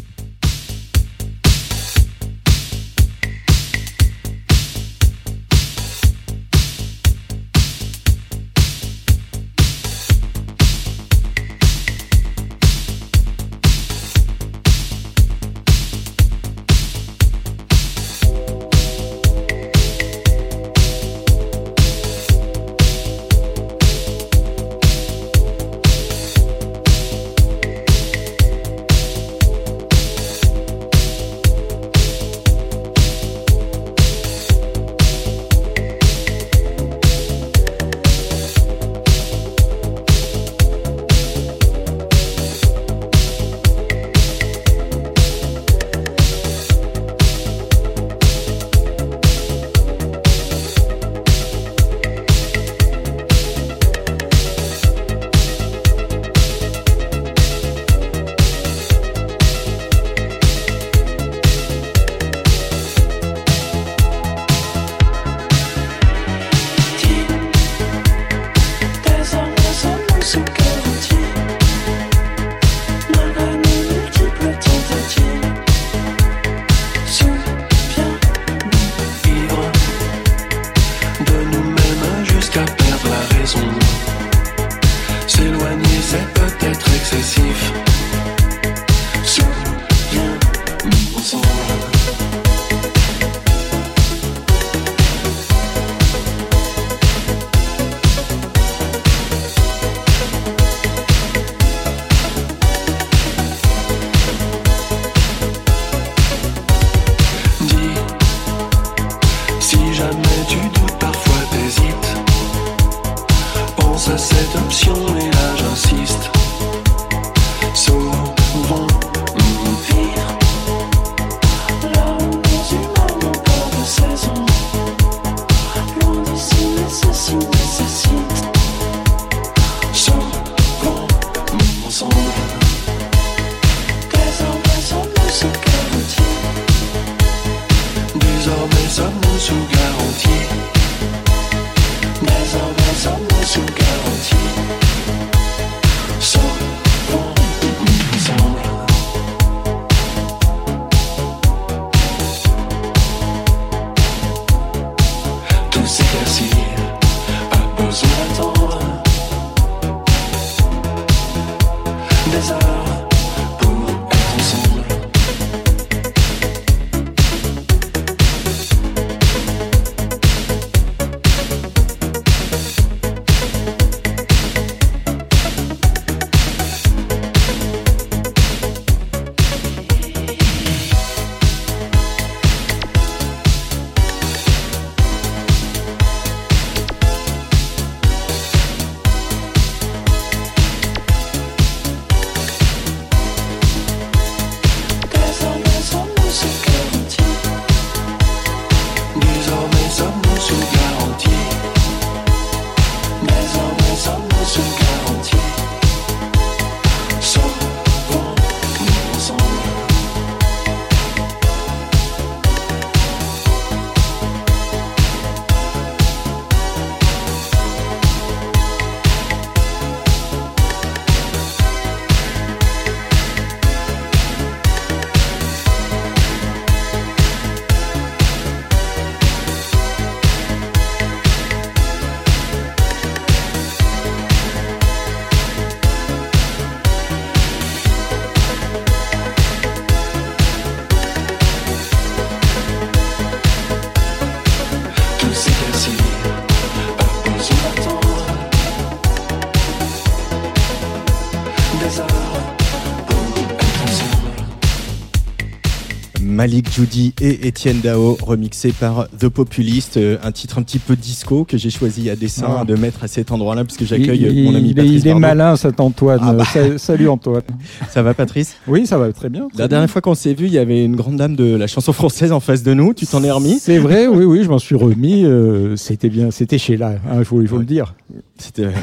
Judy et Étienne Dao, remixé par The Populist, euh, un titre un petit peu disco que j'ai choisi à dessein ah. de mettre à cet endroit-là, puisque j'accueille mon ami Patrice. Il est malin, cet Antoine. Ah bah. Salut Antoine. Ça va, Patrice? Oui, ça va très bien. la dernière fois qu'on s'est vu, il y avait une grande dame de la chanson française en face de nous. Tu t'en es remis? C'est vrai, oui, oui, je m'en suis remis. Euh, c'était bien, c'était chez là, hein, il faut, il faut le dire.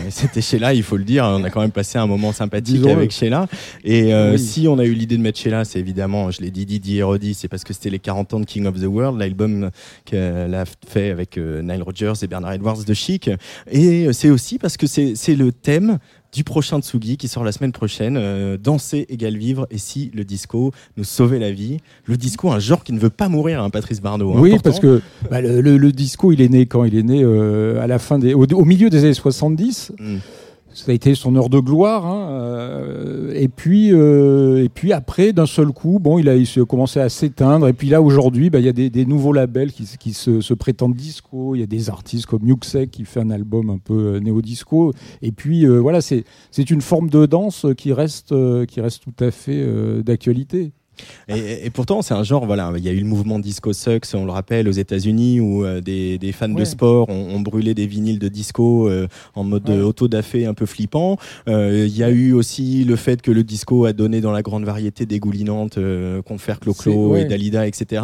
C'était Sheila, il faut le dire. On a quand même passé un moment sympathique avec Sheila. Et euh, si on a eu l'idée de mettre Sheila, c'est évidemment, je l'ai dit, Didier Roddy, c'est parce que c'était les 40 ans de King of the World, l'album qu'elle a fait avec euh, Nile Rodgers et Bernard Edwards de Chic. Et c'est aussi parce que c'est le thème du prochain Tsugi qui sort la semaine prochaine. Euh, danser égale vivre et si le disco nous sauvait la vie. Le disco, un genre qui ne veut pas mourir, hein, Patrice Bardot. Hein, oui, parce que bah, le, disco, il est né quand Il est né euh, à la fin des, au, milieu des années 70 ça a été son heure de gloire. Hein, euh, et puis, euh, et puis après, d'un seul coup, bon, il a, il commencé à s'éteindre. Et puis là, aujourd'hui, bah, il y a des, nouveaux labels qui, qui se, prétendent disco. Il y a des artistes comme Yuxek qui fait un album un peu euh, néo-disco. Et puis voilà, c'est c'est une forme de danse qui reste qui reste tout à fait d'actualité. Et, pourtant, c'est un genre, voilà, il y a eu le mouvement Disco Sucks, on le rappelle, aux États-Unis, où euh, des, fans de sport ont, brûlé des vinyles de disco euh, en mode auto-dafé un peu flippant. Euh, il y a eu aussi le fait que le disco a donné dans la grande variété dégoulinante Confer, Clo-Clo et Dalida, etc.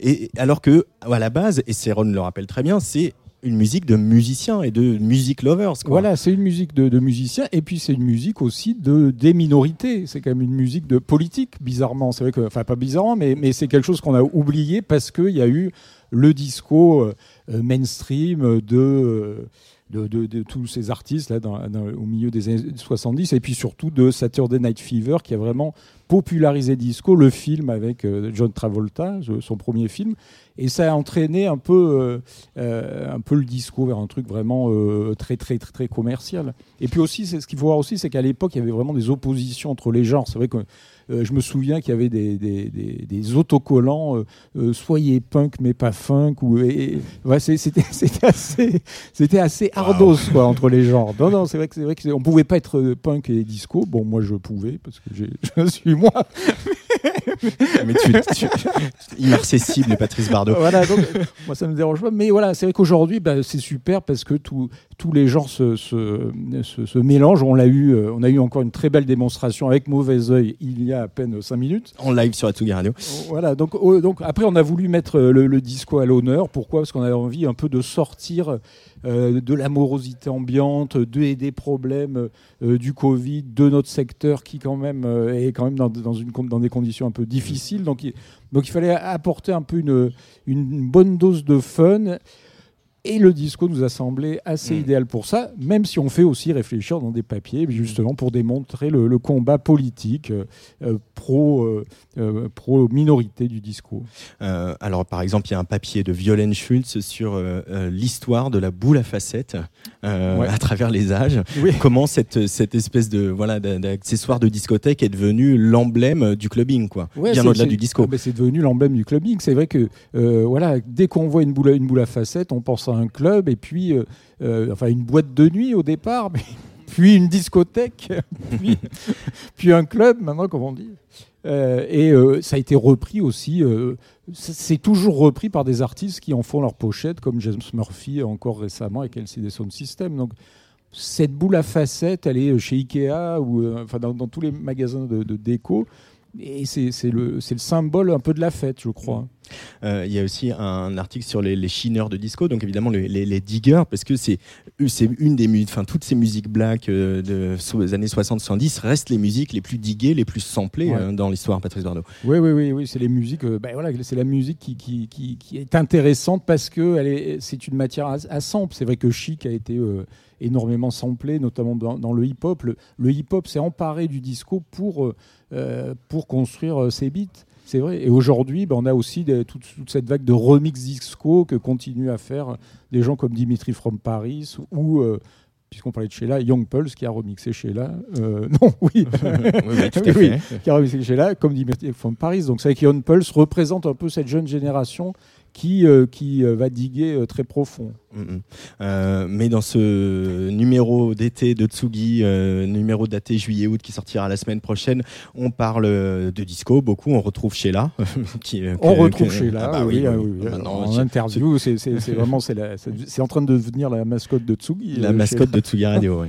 Et alors que, à la base, et Céron le rappelle très bien, c'est une musique de musiciens et de music lovers. Voilà, c'est une musique de, musiciens et puis c'est une musique aussi de des minorités. C'est quand même une musique de politique, bizarrement. C'est vrai que, enfin pas bizarrement, mais, mais c'est quelque chose qu'on a oublié parce qu'il y a eu le disco euh, mainstream de, euh, de, de, tous ces artistes là au milieu des années 70 et puis surtout de Saturday Night Fever qui a vraiment popularisé disco, le film avec euh, John Travolta, son premier film, et ça a entraîné un peu, euh, euh, un peu le disco vers un truc vraiment très, très, très, très commercial. Et puis aussi, ce qu'il faut voir aussi, c'est qu'à l'époque, il y avait vraiment des oppositions entre les genres. C'est vrai que je me souviens qu'il y avait des, des, des, autocollants soyez punk mais pas funk ou c'était assez c'était assez ardos quoi entre les genres non non c'est vrai que c'est vrai que on pouvait pas être punk et disco bon moi je pouvais parce que je suis moi. mais tu, tu, Patrice Bardot. Voilà, donc, moi ça me dérange pas. Mais voilà, c'est vrai qu'aujourd'hui, bah, c'est super parce que tous les genres se, se, se, mélangent. On a eu, euh, on a eu encore une très belle démonstration avec Mauvais Oeil il y a à peine 5 minutes. En live sur Atsugi Radio. Voilà, donc, donc après on a voulu mettre le, le disco à l'honneur. Pourquoi? Parce qu'on avait envie un peu de sortir euh, de l'amorosité ambiante, de, des problèmes euh, du Covid, de notre secteur qui quand même euh, est quand même dans, une, des conditions un peu difficiles. Donc il, fallait apporter un peu une bonne dose de fun et le disco nous a semblé assez mm. idéal pour ça, même si on fait aussi réfléchir dans des papiers, justement pour démontrer le, combat politique euh, euh, pro, euh, pro minorité du disco. alors par exemple, il y a un papier de Violaine Schultz sur l'histoire de la boule à facettes à travers les âges. Comment cette, cette espèce de voilà d'accessoire de discothèque est devenu l'emblème du clubbing, quoi. bien au-delà du disco. Ah, c'est devenu l'emblème du clubbing. C'est vrai que voilà, dès qu'on voit une boule, une boule à facettes, on pense à un club et puis, euh, euh, enfin, une boîte de nuit au départ, puis une discothèque, puis, un club, maintenant, comme on dit. Euh, et ça a été repris aussi. c'est toujours repris par des artistes qui en font leur pochette, comme James Murphy encore récemment avec LCD Sound System. Donc cette boule à facettes, elle est chez Ikea ou enfin dans, tous les magasins de déco. Et c'est le, le symbole un peu de la fête, je crois. Euh, il y a aussi un article sur les, les chineurs de disco, donc évidemment les, les, diggers, parce que c'est une des musiques, enfin toutes ces musiques black euh, des années 60-70 restent les musiques les plus diguées, les plus samplées euh, dans l'histoire, Patrice Bardot. Oui, oui, oui, oui c'est les musiques, ben voilà, c'est la musique qui, qui, qui, est intéressante parce que c'est une matière à, à sample. C'est vrai que Chic a été énormément samplé, notamment dans, dans le hip-hop. Le, le hip-hop s'est emparé du disco pour, pour construire ses beats. C'est vrai. Et aujourd'hui, ben, on a aussi toute, cette vague de remix disco que continuent à faire des gens comme Dimitri from Paris ou, euh, puisqu'on parlait de Sheila, Young Pulse qui a remixé Sheila. Euh, non, oui. oui, qui a remixé Sheila comme Dimitri from Paris. Donc c'est vrai que Young Pulse représente un peu cette jeune génération qui, qui va diguer très profond. Mm, mm. Euh, mais dans ce numéro d'été de Tsugi, euh, numéro daté juillet-août qui sortira la semaine prochaine, on parle de disco beaucoup. On retrouve Sheila. qui, on retrouve Sheila, ah bah oui, oui, en interview. C'est vraiment c'est en train de devenir la mascotte de Tsugi. La euh, mascotte de Tsugi Radio. oui.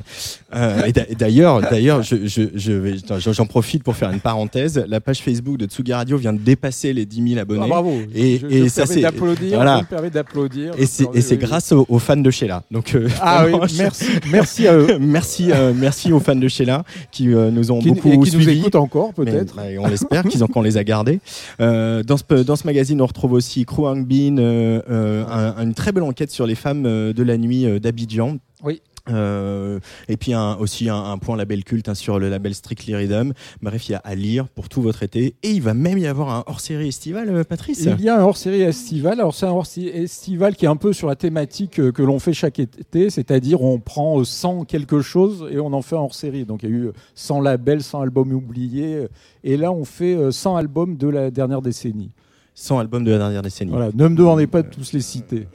Euh, et d'ailleurs, d'ailleurs, j'en je, je, profite pour faire une parenthèse. La page Facebook de Tsugi Radio vient de dépasser les 10 000 abonnés. Ah, bravo. Et, et ça c'est d'applaudir. Voilà. d'applaudir. Et c'est grâce aux, fans de Sheila. Donc, euh, ah oui, merci, merci à eux. merci, euh, merci aux fans de Sheila qui euh, nous ont beaucoup et qui suivis. nous écoutent encore peut-être. Bah, on l'espère qu'ils ont qu'on les a gardés. dans ce dans ce magazine, on retrouve aussi Crew Hang Bean, une très belle enquête sur les femmes de la nuit d'Abidjan. Oui. Euh, et puis aussi un, un, point label culte hein, sur le label Strictly Rhythm. Bref, il y a à lire pour tout votre été. Et il va même y avoir un hors-série estival, euh, Patrice Il y a un hors-série estival. Alors c'est un hors-série estival qui est un peu sur la thématique euh, que l'on fait chaque été, c'est-à-dire on prend 100 quelque chose et on en fait un hors-série. Donc il y a eu 100 labels, 100 albums oubliés. Et là, on fait 100 albums de la dernière décennie. 100 albums de la dernière décennie. Voilà, ne me demandez pas de tous les citer.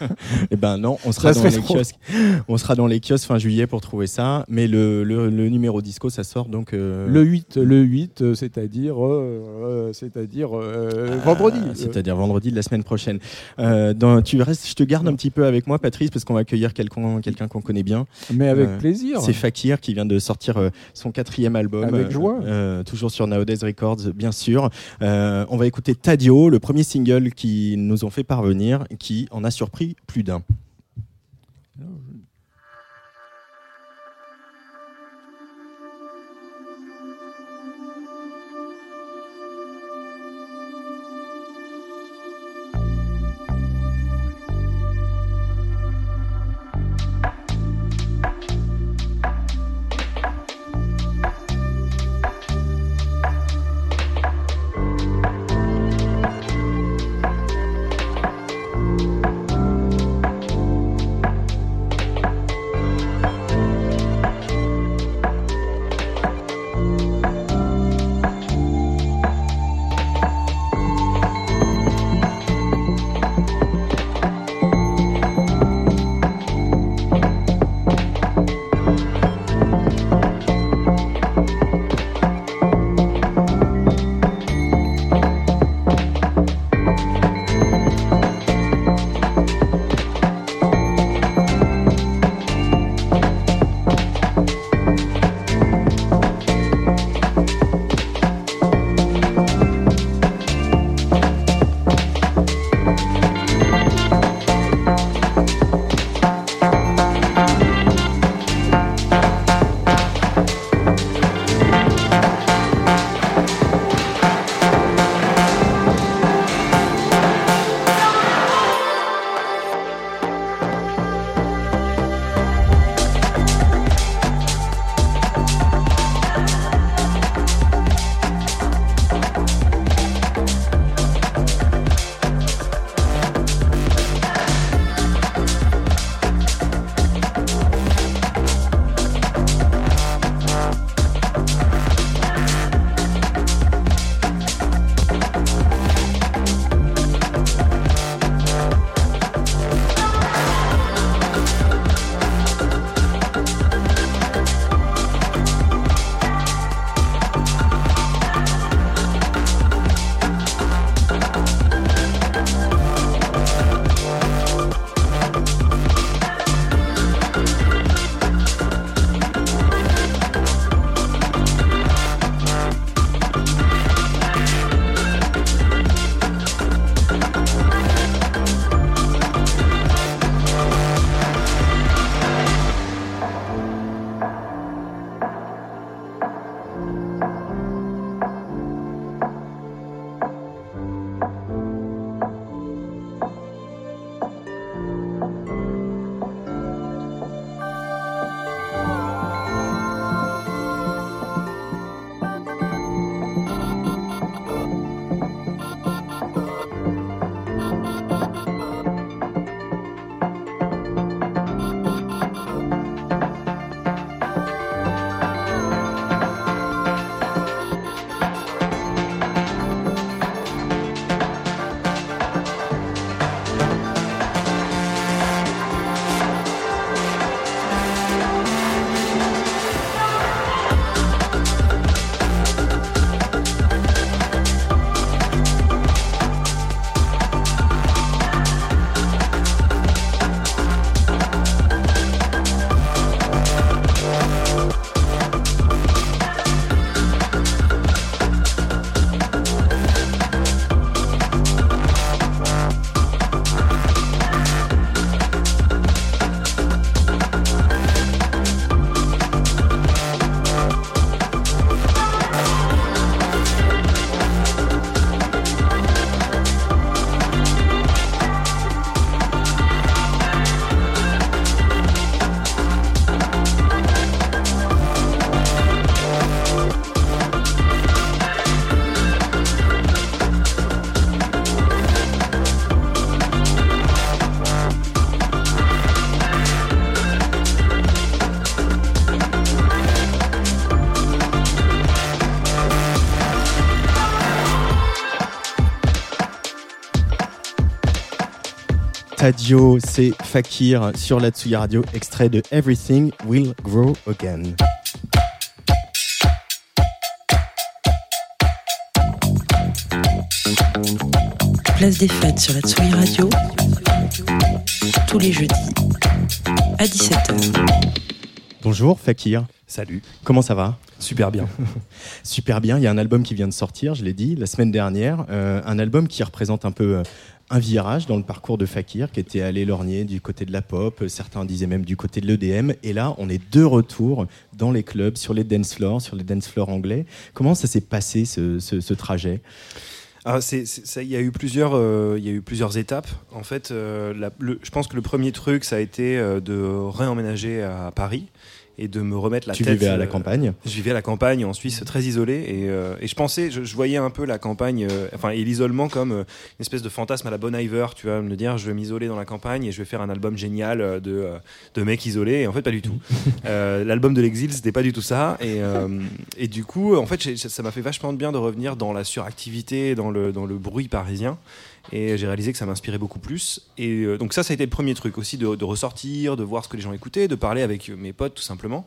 eh ben non, on sera, dans les kiosques, on sera dans les kiosques fin juillet pour trouver ça. Mais le, le, numéro disco, ça sort donc. Euh, le 8, le 8 euh, c'est-à-dire euh, c'est-à-dire vendredi. Ah, c'est-à-dire vendredi de la semaine prochaine. Dans, tu restes, je te garde un petit peu avec moi, Patrice, parce qu'on va accueillir quelqu'un quelqu'un qu'on connaît bien. Mais avec plaisir. C'est Fakir qui vient de sortir son quatrième album. Avec joie. toujours sur Nowadays Records, bien sûr. on va écouter Tadio le premier single qui nous ont fait parvenir, qui en a surpris plus d'un. Stadio, c'est Fakir sur la Tsuya Radio, extrait de Everything Will Grow Again. Place des fêtes sur la Tsuya Radio, tous les jeudis à 17h. Bonjour Fakir. Salut. Comment ça va? Super bien. Super bien. Il y a un album qui vient de sortir, je l'ai dit, la semaine dernière. Euh, un album qui représente un peu euh, un virage dans le parcours de Fakir, qui était allé lorgner du côté de la pop, certains disaient même du côté de l'EDM. Et là, on est de retour dans les clubs, sur les dance floors, sur les dance floors anglais. Comment ça s'est passé ce, trajet? Ah, il y a eu plusieurs, euh, il y a eu plusieurs étapes. En fait, je pense que le premier truc, ça a été de réemménager à Paris et de me remettre la tu tête. Tu vivais à la euh, campagne Je vivais à la campagne en Suisse, très isolé, et, euh, et je pensais, je, voyais un peu la campagne, euh, enfin, et l'isolement comme une espèce de fantasme à la Bon Iver, tu vas me dire, je vais m'isoler dans la campagne et je vais faire un album génial de, de mecs isolés, et en fait, pas du tout. L'album de l'exil, c'était pas du tout ça, et, et du coup, en fait, ça m'a fait vachement de bien de revenir dans la suractivité, dans le, dans le bruit parisien. Et j'ai réalisé que ça m'inspirait beaucoup plus. Et euh, donc ça, ça a été le premier truc aussi, de, de, ressortir, de voir ce que les gens écoutaient, de parler avec mes potes tout simplement.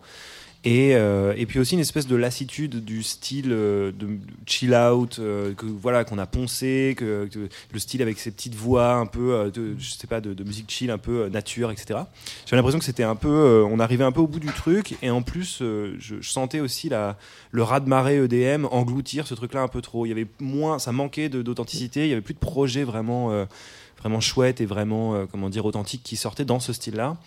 Et, euh, et, puis aussi une espèce de lassitude du style euh, de chill out euh, voilà qu'on a poncé le style avec ses petites voix un peu de, je sais pas de, musique chill un peu nature etc j'ai l'impression que c'était un peu on arrivait un peu au bout du truc. Et en plus je, sentais aussi la, le raz de marée EDM engloutir ce truc là un peu trop. Il y avait moins ça manquait d'authenticité. Il y avait plus de projets vraiment vraiment chouette et vraiment comment dire authentique qui sortaient dans ce style là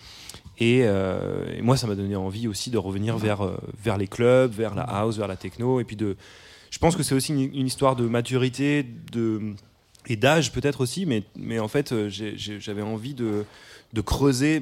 euh, et, moi, ça m'a donné envie aussi de revenir vers, euh, vers les clubs, vers la house, vers la techno. Et puis de. Je pense que c'est aussi une, histoire de maturité de, et d'âge peut-être aussi, mais, mais en fait, euh, j'avais envie de, de creuser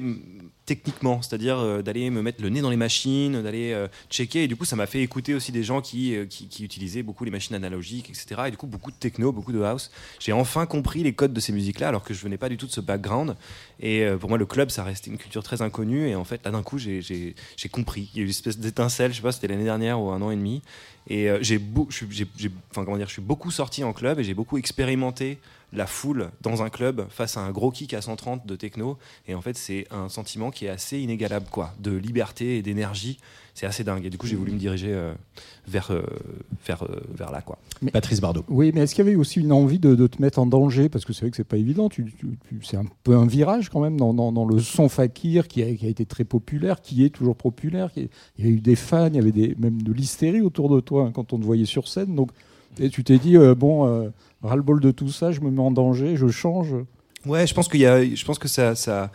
techniquement, c'est-à-dire euh, d'aller me mettre le nez dans les machines, d'aller euh, checker. Et du coup, ça m'a fait écouter aussi des gens qui, euh, qui, utilisaient beaucoup les machines analogiques, etc. Et du coup, beaucoup de techno, beaucoup de house. J'ai enfin compris les codes de ces musiques-là, alors que je venais pas du tout de ce background. Et pour moi, le club, ça restait une culture très inconnue. Et en fait, là, d'un coup, j'ai compris. Il y a eu une espèce d'étincelle, je sais pas, c'était l'année dernière ou un an et demi. Et j'ai, enfin, comment dire, je suis beaucoup sorti en club et j'ai beaucoup expérimenté la foule dans un club face à un gros kick à 130 de techno. Et en fait, c'est un sentiment qui est assez inégalable, quoi, de liberté et d'énergie. C'est assez dingue. Et du coup, j'ai voulu me diriger euh, vers, euh, vers, euh, vers là, quoi. Patrice Bardot. Oui, mais est-ce qu'il y avait aussi une envie de, te mettre en danger? Parce que c'est vrai que c'est pas évident. Tu, c'est un peu un virage quand même dans, dans, le son fakir qui a, qui a, été très populaire, qui est toujours populaire. il y a eu des fans, il y avait des, même de l'hystérie autour de toi hein, quand on te voyait sur scène. Donc, et tu t'es dit, bon ras-le-bol de tout ça, je me mets en danger, je change. Ouais, je pense qu'il y a, je pense que ça, ça,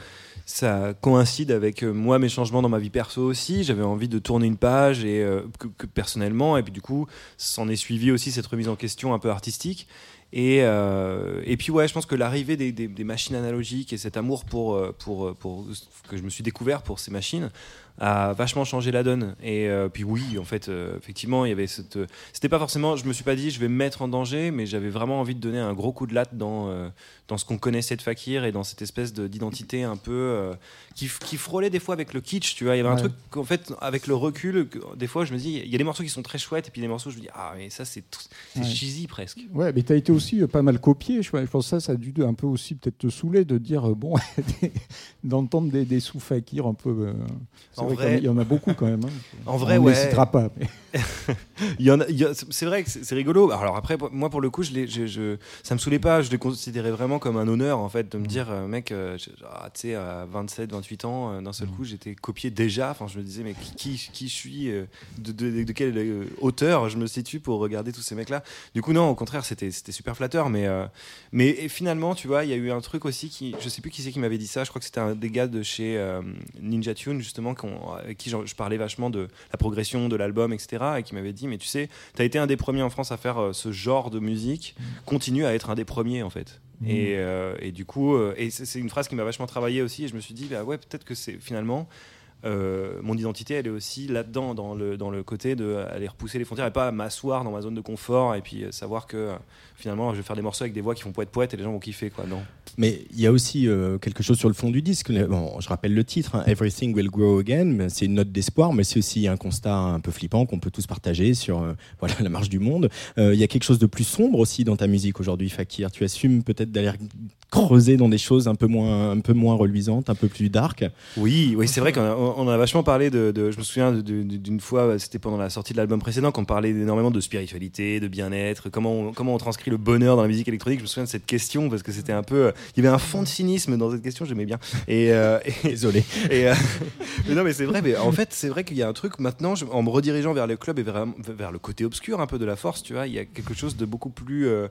ça coïncide avec euh, moi mes changements dans ma vie perso aussi. J'avais envie de tourner une page et euh, que, personnellement, et puis du coup, s'en est suivi aussi cette remise en question un peu artistique. Et, euh, et puis ouais, je pense que l'arrivée des, des, machines analogiques et cet amour pour, pour, pour, que je me suis découvert pour ces machines a vachement changé la donne. Et euh, puis oui, en fait, euh, effectivement, il y avait cette. C'était pas forcément. Je me suis pas dit, je vais me mettre en danger, mais j'avais vraiment envie de donner un gros coup de latte dans euh, dans ce qu'on connaissait de Fakir et dans cette espèce d'identité un peu qui, qui, frôlait des fois avec le kitsch. Tu vois, il y avait un truc qu'en fait, avec le recul, des fois, je me dis, il y a des morceaux qui sont très chouettes, et puis des morceaux, je me dis, ah, mais ça, c'est cheesy presque. Ouais, mais tu as été aussi pas mal copié. Je, pense que ça, ça a dû un peu aussi peut-être te saouler de dire, bon, d'entendre des, des sous-Fakir un peu il y en a beaucoup quand même. Hein. En vrai, On ouais. citera pas. il y en a, c'est vrai que c'est rigolo. Alors après, moi pour le coup, je, je, je, ça me saoulait pas. Je les considérais vraiment comme un honneur en fait de me mm. dire, euh, mec, euh, ah, tu sais, à 27, 28 ans, euh, d'un seul mm. coup, j'étais copié déjà. Enfin, je me disais, mais qui, qui, je suis, de, de, de, quelle hauteur je me situe pour regarder tous ces mecs-là? Du coup, non, au contraire, c'était super flatteur. Mais, mais finalement, tu vois, il y a eu un truc aussi qui, je sais plus qui c'est qui m'avait dit ça. Je crois que c'était un des gars de chez Ninja Tune justement, avec qui je, parlais vachement de la progression de l'album, etc. Et qui m'avait dit, mais tu sais, tu as été un des premiers en France à faire euh, ce genre de musique, mm. continue à être un des premiers en fait. Mm. Et, euh, et, du coup, euh, et c'est une phrase qui m'a vachement travaillé aussi. Et je me suis dit, bah ouais, peut-être que c'est finalement mon identité, elle est aussi là-dedans, dans le, dans le côté d'aller repousser les frontières et pas m'asseoir dans ma zone de confort et puis savoir que finalement je vais faire des morceaux avec des voix qui font poète poète et les gens vont kiffer quoi. Non. Mais il y a aussi quelque chose sur le fond du disque. Bon, je rappelle le titre, hein, Everything Will Grow Again. C'est une note d'espoir, mais c'est aussi un constat un peu flippant qu'on peut tous partager sur voilà la marche du monde. Il y a quelque chose de plus sombre aussi dans ta musique aujourd'hui, Fakir. Tu assumes peut-être d'aller creuser dans des choses un peu moins, un peu moins reluisantes, un peu plus dark. Oui, oui, c'est vrai qu'on a, on a vachement parlé de, je me souviens d'une fois, c'était pendant la sortie de l'album précédent, qu'on parlait énormément de spiritualité, de bien-être, comment on, comment on transcrit le bonheur dans la musique électronique. Je me souviens de cette question parce que c'était un peu, il y avait un fond de cynisme dans cette question, j'aimais bien. Et, euh, désolé. Et, euh, mais non, mais c'est vrai. Mais en fait, c'est vrai qu'il y a un truc maintenant, en me redirigeant vers le club et vers, vers le côté obscur un peu de la force, tu vois, il y a quelque chose de beaucoup plus euh,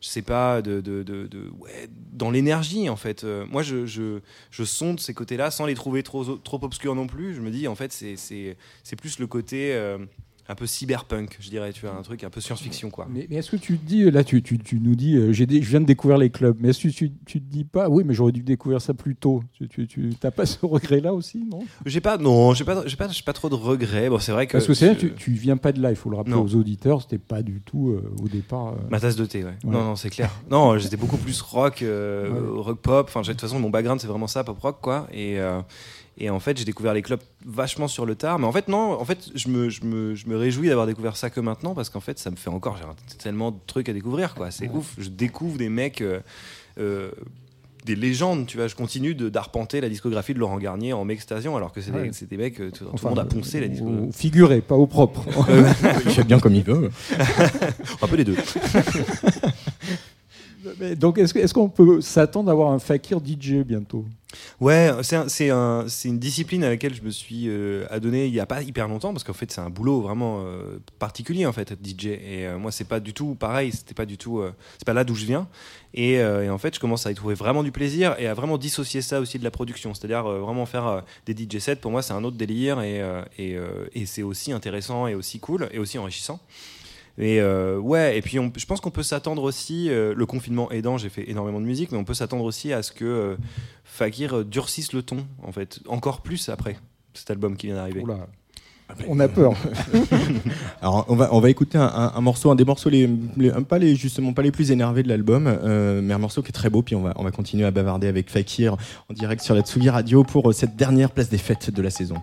je sais pas, de, de, de, ouais, dans l'énergie en fait. Euh, moi, je, je, je, sonde ces côtés-là sans les trouver trop, trop obscurs non plus. Je me dis, en fait, c'est plus le côté. Euh, un peu cyberpunk, je dirais, tu vois, un truc un peu science-fiction, quoi. Mais, est-ce que tu te dis, là, tu, tu, tu nous dis, euh, j'ai je viens de découvrir les clubs, mais est-ce que tu, tu, te dis pas, oui, mais j'aurais dû découvrir ça plus tôt Tu, tu, t'as pas ce regret-là aussi, non? J'ai pas, non, j'ai pas, j'ai pas, pas trop de regrets. Bon, c'est vrai que. Parce que c'est tu, tu viens pas de là, il faut le rappeler aux auditeurs, c'était pas du tout euh, au départ. Euh, Ma tasse de thé, ouais. Non, non, c'est clair. non, j'étais beaucoup plus rock, rock pop. Enfin, de toute façon, mon background, c'est vraiment ça, pop rock, quoi. Et et en fait, j'ai découvert les clubs vachement sur le tard. Mais en fait, non, en fait, je me, je me, je me réjouis d'avoir découvert ça que maintenant parce qu'en fait, ça me fait encore. J'ai tellement de trucs à découvrir, quoi. C'est ouf. Je découvre des mecs. Euh, euh, des légendes, tu vois, je continue d'arpenter la discographie de Laurent Garnier en m'extasiant alors que c'est des, mecs, euh, tout, le monde a poncé la discographie. Figuré, pas au propre. il fait bien comme il veut. un peu les deux. donc, est-ce qu'on peut s'attendre à avoir un fakir DJ bientôt? Ouais, c'est un, une discipline à laquelle je me suis euh, adonné il n'y a pas hyper longtemps parce qu'en fait c'est un boulot vraiment euh, particulier en fait être DJ et euh, moi c'est pas du tout pareil, c'était pas du tout, c'est pas là d'où je viens. Et, en fait je commence à y trouver vraiment du plaisir et à vraiment dissocier ça aussi de la production, c'est-à-dire vraiment faire des DJ sets pour moi c'est un autre délire et c'est aussi intéressant et aussi cool et aussi enrichissant. Et euh, ouais, et puis je pense qu'on peut s'attendre aussi, euh, le confinement aidant, j'ai fait énormément de musique, mais on peut s'attendre aussi à ce que euh, Fakir durcisse le ton, en fait, encore plus après cet album qui vient d'arriver. On a peur. Alors on va on va écouter un, morceau, un des morceaux les, pas les justement pas les plus énervés de l'album, mais un morceau qui est très beau. Puis on va on va continuer à bavarder avec Fakir en direct sur la Tsugi Radio pour cette dernière place des fêtes de la saison.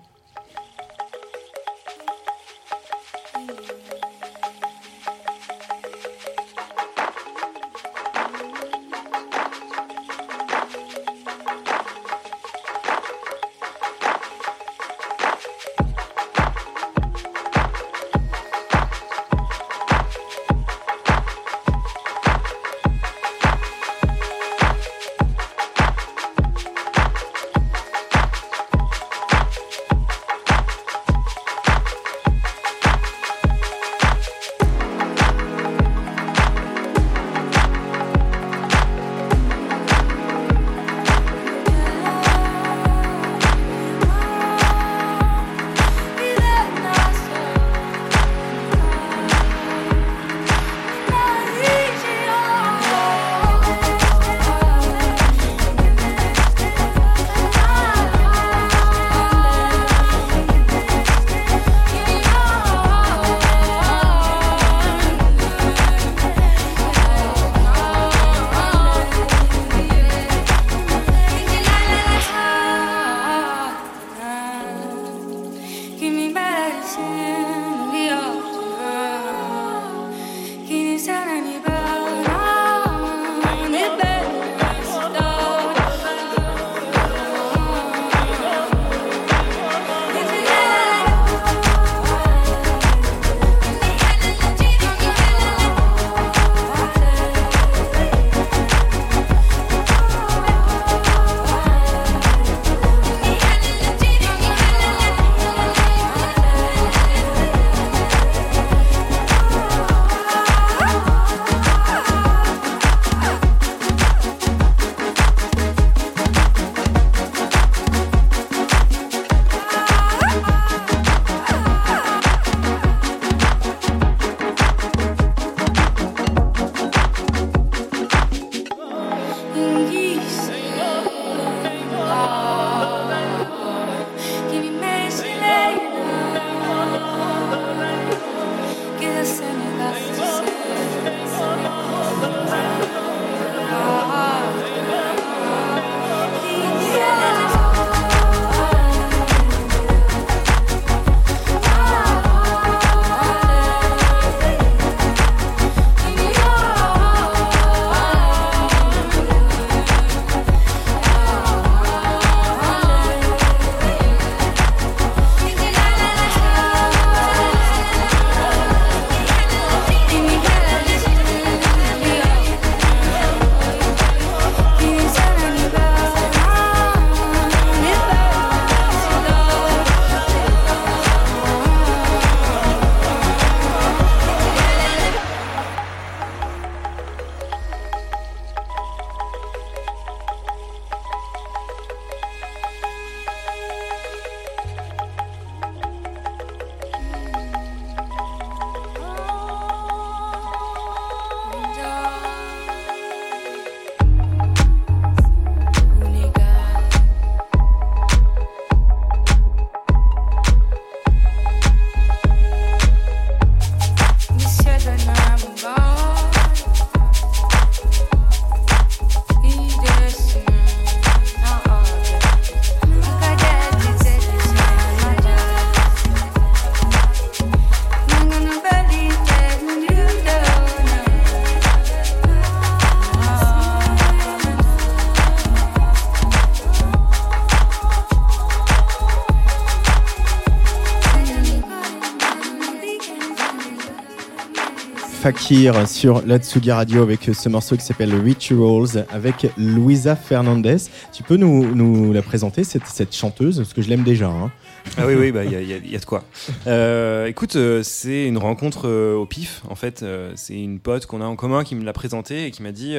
Fakir sur la Tsugi Radio avec ce morceau qui s'appelle Rituals avec Luisa Fernandez. Tu peux nous, la présenter, cette, chanteuse Parce que je l'aime déjà. Hein. Ah oui, oui, il bah, y, a, y, a de quoi. Euh, écoute, euh, c'est une rencontre euh, au pif. En fait, c'est une pote qu'on a en commun qui me l'a présentée et qui m'a dit,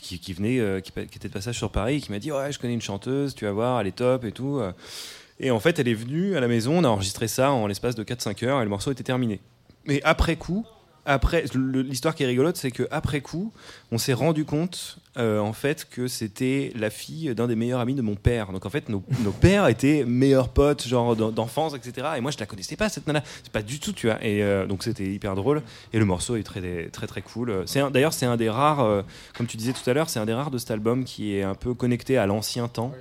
qui, venait, qui, était de passage sur Paris, et qui m'a dit Ouais, je connais une chanteuse, tu vas voir, elle est top et tout. Et en fait, elle est venue à la maison, on a enregistré ça en l'espace de 4-5 heures et le morceau était terminé. Mais après coup, après, l'histoire qui est rigolote, c'est qu'après coup, on s'est rendu compte, euh, en fait, que c'était la fille d'un des meilleurs amis de mon père. Donc, en fait, nos, pères étaient meilleurs potes, genre d'enfance, etc. Et moi, je la connaissais pas, cette nana. C'est pas du tout, tu vois. Et euh, donc, c'était hyper drôle. Et le morceau est très, très, très cool. D'ailleurs, c'est un des rares, euh, comme tu disais tout à l'heure, c'est un des rares de cet album qui est un peu connecté à l'ancien temps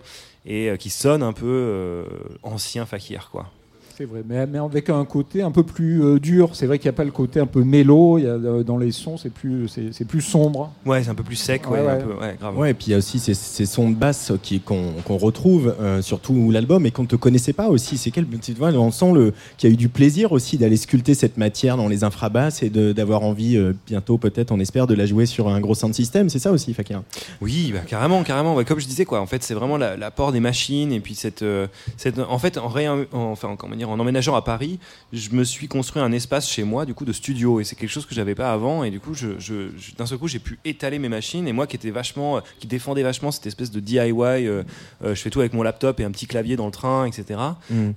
et qui sonne un peu ancien fakir, quoi. C'est vrai, mais, mais, avec un côté un peu plus euh, dur. C'est vrai qu'il n'y a pas le côté un peu mélo. Il y a, euh, dans les sons, c'est plus, c'est, plus sombre. Ouais, c'est un peu plus sec. Ouais, ouais. ouais, grave. ouais et puis il y a aussi ces, ces sons de basse qui, qu'on, qu'on retrouve euh, sur tout l'album et qu'on ne te connaissait pas aussi. C'est quel tu vois, on sent le, qu'il y a eu du plaisir aussi d'aller sculpter cette matière dans les infrabasses et de, d'avoir envie bientôt, peut-être, on espère, de la jouer sur un gros sound system. C'est ça aussi, Fakir? Oui, bah, carrément, carrément. Bah, comme je disais, quoi. En fait, c'est vraiment l'apport des machines et puis cette, cette en fait, en, rien, enfin, comment dire, en emménageant à Paris, je me suis construit un espace chez moi, du coup, de studio. Et c'est quelque chose que j'avais pas avant. Et du coup, je, d'un seul coup, j'ai pu étaler mes machines. Et moi, qui était vachement, euh, qui défendait vachement cette espèce de DIY, euh, euh, je fais tout avec mon laptop et un petit clavier dans le train, etc. Mm.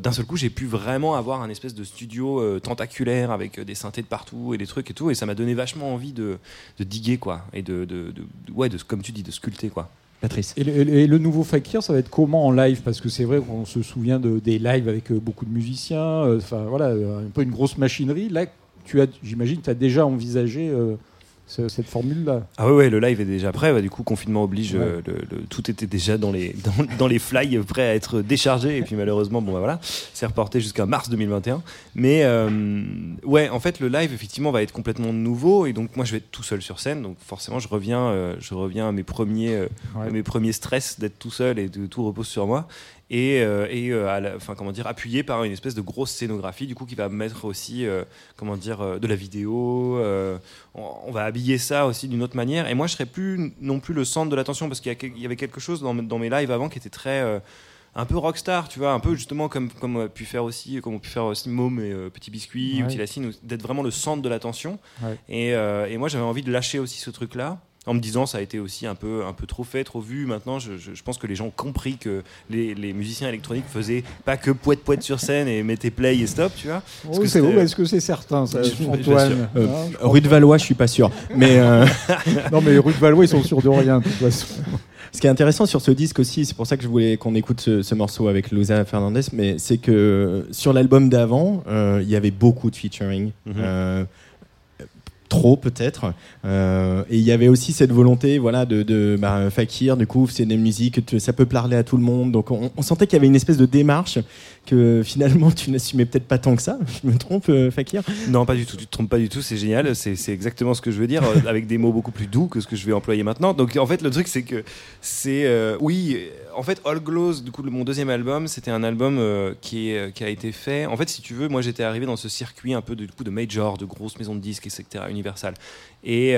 d'un seul coup, j'ai pu vraiment avoir un espèce de studio tentaculaire avec des synthés de partout et des trucs et tout. Et ça m'a donné vachement envie de, de diguer, quoi. Et de, de, de, ouais, de, comme tu dis, de sculpter, quoi. Patrice. Et le, nouveau Fakir, ça va être comment en live? Parce que c'est vrai qu'on se souvient de, des lives avec euh, beaucoup de musiciens, euh, enfin voilà, euh, un peu une grosse machinerie. Là, tu as, j'imagine, tu as déjà envisagé cette formule-là. Ah ouais, ouais, le live est déjà prêt. Bah, du coup, confinement oblige, euh, le, tout était déjà dans les, dans, dans, les fly, prêt à être déchargé. Et puis malheureusement, bon, bah, voilà, c'est reporté jusqu'à mars 2021. Mais euh, ouais, en fait, le live, effectivement, va être complètement nouveau. Et donc, moi, je vais être tout seul sur scène. Donc, forcément, je reviens, euh, je reviens à mes premiers, à mes premiers stress d'être tout seul et de tout repose sur moi et, euh, euh, enfin comment dire appuyé par une espèce de grosse scénographie du coup qui va mettre aussi euh, comment dire de la vidéo on, va habiller ça aussi d'une autre manière. Et moi je serais plus non plus le centre de l'attention parce qu'il y, avait quelque chose dans, dans, mes lives avant qui était très un peu rockstar, tu vois, un peu justement comme comme on a pu faire aussi, comme on a pu faire aussi Môme et Petit Biscuit ou Tilacine, d'être vraiment le centre de l'attention. Et, et, moi, j'avais envie de lâcher aussi ce truc-là en me disant ça a été aussi un peu, un peu trop fait, trop vu. Maintenant, je, je, pense que les gens ont compris que les, les, musiciens électroniques faisaient pas que poète poète sur scène et mettaient play et stop, tu vois. Oui, c'est où Est-ce que c'est certain, ça, Antoine euh, Rue de Valois, je suis pas sûr. Mais euh, non, mais rue de Valois, ils sont sûrs de rien de toute façon. Ce qui est intéressant sur ce disque aussi, c'est pour ça que je voulais qu'on écoute ce, morceau avec Luisa Fernandez, mais c'est que sur l'album d'avant, euh, il y avait beaucoup de featuring. Mm trop peut-être. Euh, et il y avait aussi cette volonté, voilà, de, de bah, Fakir. Du coup, c'est des musiques, ça peut parler à tout le monde. Donc, on, on sentait qu'il y avait une espèce de démarche que finalement tu n'assumais peut-être pas tant que ça. Je me trompe, euh, Fakir? Non, pas du tout. Tu te trompes pas du tout. C'est génial. C'est exactement ce que je veux dire, euh, avec des mots beaucoup plus doux que ce que je vais employer maintenant. Donc, en fait, le truc, c'est que c'est euh, oui. En fait, All Glows, du coup, mon deuxième album, c'était un album qui, a été fait. En fait, si tu veux, moi, j'étais arrivé dans ce circuit un peu de, du coup, de major, de grosses maisons de disques, etc., Universal. Et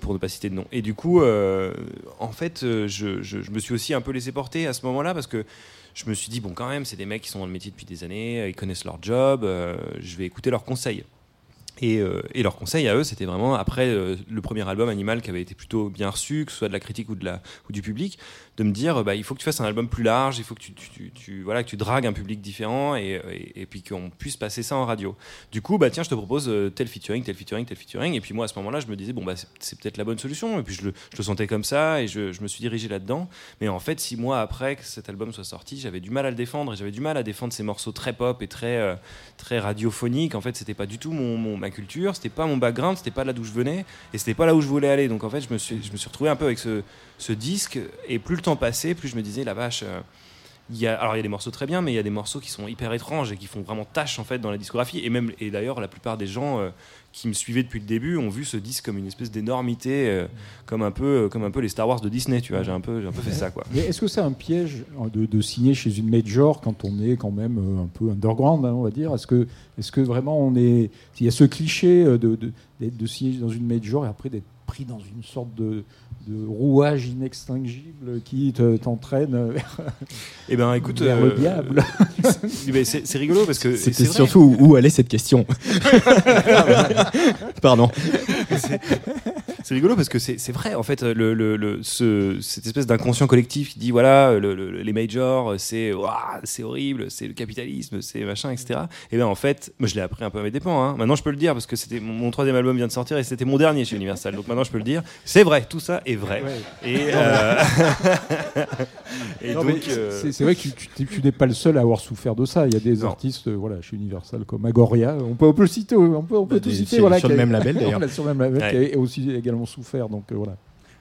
pour ne pas citer de nom. Et du coup, en fait, je, me suis aussi un peu laissé porter à ce moment-là parce que je me suis dit, bon, quand même, c'est des mecs qui sont dans le métier depuis des années, euh, ils connaissent leur job, euh, je vais écouter leurs conseils. Et, euh, et, leur conseil à eux, c'était vraiment après le premier album Animal qui avait été plutôt bien reçu, que ce soit de la critique ou du public, de me dire bah, il faut que tu fasses un album plus large, il faut que tu, tu, tu voilà, que tu dragues un public différent et, et, puis qu'on puisse passer ça en radio. Du coup, bah, tiens, je te propose euh, tel featuring, tel featuring, tel featuring. Et puis moi, à ce moment-là, je me disais bon, bah, c'est peut-être la bonne solution. Et puis je le, je le sentais comme ça et je, je, me suis dirigé là-dedans. Mais en fait, six mois après que cet album soit sorti, j'avais du mal à le défendre et j'avais du mal à défendre ces morceaux très pop et très, euh, très radiophoniques. En fait, c'était pas du tout mon, mon ma culture, c'était pas mon background, c'était pas là d'où je venais et c'était pas là où je voulais aller. Donc en fait, je me suis, je me suis retrouvé un peu avec ce, ce disque et plus le temps passait, plus je me disais la vache. Euh, il y a, alors il y a des morceaux très bien, mais il y a des morceaux qui sont hyper étranges et qui font vraiment tâche en fait dans la discographie. Et même, et d'ailleurs, la plupart des gens qui me suivaient depuis le début ont vu ce disque comme une espèce d'énormité, euh, comme, un peu, euh, comme un peu les Star Wars de Disney, tu vois. J'ai un peu, un peu fait ça, quoi. Mais est-ce que c'est un piège de, signer chez une major quand on est quand même euh, un peu underground, hein, on va dire? Est-ce que, est que vraiment on est. Il y a ce cliché de, de, de signer dans une major et après d'être pris dans une sorte de, de rouage inextinguible qui t'entraîne vers, eh ben, écoute, vers le diable. c'est rigolo parce que c'était surtout où allait cette question. Pardon. C'est rigolo parce que c'est vrai en fait le, le, ce, cette espèce d'inconscient collectif qui dit voilà les majors c'est c'est horrible c'est le capitalisme c'est machin etc. Et bien en fait moi je l'ai appris un peu à mes dépens. Hein. Maintenant je peux le dire parce que c'était mon, troisième album vient de sortir et c'était mon dernier chez Universal donc maintenant je peux le dire c'est vrai tout ça est vrai. Et, euh, donc euh, c'est vrai que tu, n'es pas le seul à avoir souffert de ça. Il y a des artistes voilà chez Universal comme Agoria on peut, on peut le citer on peut, on peut bah, tout citer voilà sur le même label d'ailleurs sur le même label aussi également souffert donc euh, voilà.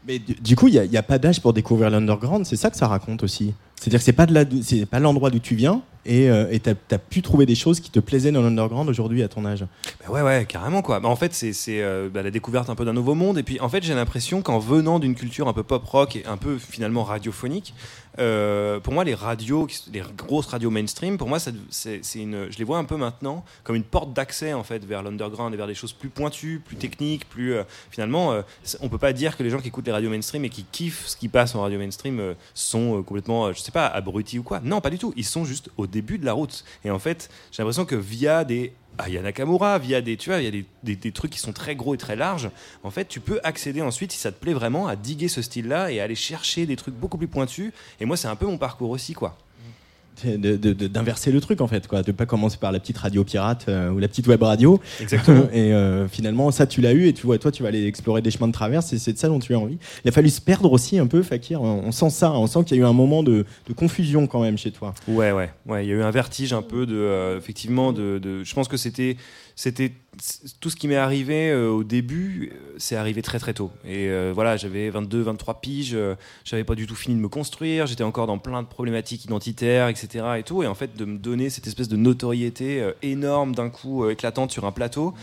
Mais du, coup, il n'y a, a, pas d'âge pour découvrir l'underground, c'est ça que ça raconte aussi. C'est-à-dire que c'est pas, pas l'endroit d'où tu viens, et euh, tu as, pu trouver des choses qui te plaisaient dans l'underground aujourd'hui à ton âge. Bah ouais, ouais, carrément quoi. Bah en fait, c'est euh, bah, la découverte un peu d'un nouveau monde. Et puis en fait, j'ai l'impression qu'en venant d'une culture un peu pop rock et un peu finalement radiophonique, euh, pour moi, les radios, les grosses radios mainstream, pour moi, c'est une, je les vois un peu maintenant comme une porte d'accès en fait vers l'underground et vers des choses plus pointues, plus techniques, plus finalement, on peut pas dire que les gens qui écoutent les radios mainstream et qui kiffent ce qui passe en radio mainstream sont complètement, sais pas, abrutis ou quoi. Non, pas du tout. Ils sont juste au début de la route. Et en fait, j'ai l'impression que via des Aya Nakamura, via des, tu vois, il y a des, des, trucs qui sont très gros et très larges. En fait, tu peux accéder ensuite, si ça te plaît vraiment, à diguer ce style-là et aller chercher des trucs beaucoup plus pointus. Et moi, c'est un peu mon parcours aussi, quoi d'inverser le truc en fait quoi. De pas commencer par la petite radio pirate euh, ou la petite web radio. Exactement. Et euh, finalement ça tu l'as eu et tu vois toi tu vas aller explorer des chemins de traverse et c'est de ça dont tu as envie. Il a fallu se perdre aussi un peu Fakir. On sent ça on sent qu'il y a eu un moment de, confusion quand même chez toi. Ouais ouais. Ouais il y a eu un vertige un peu de euh, effectivement de, de, je pense que c'était c'était tout ce qui m'est arrivé euh, au début, euh, c'est arrivé très très tôt. Et euh, voilà, j'avais 22, 23 piges, j'avais pas du tout fini de me construire, j'étais encore dans plein de problématiques identitaires, etc. Et tout. Et en fait, de me donner cette espèce de notoriété énorme d'un coup éclatante sur un plateau.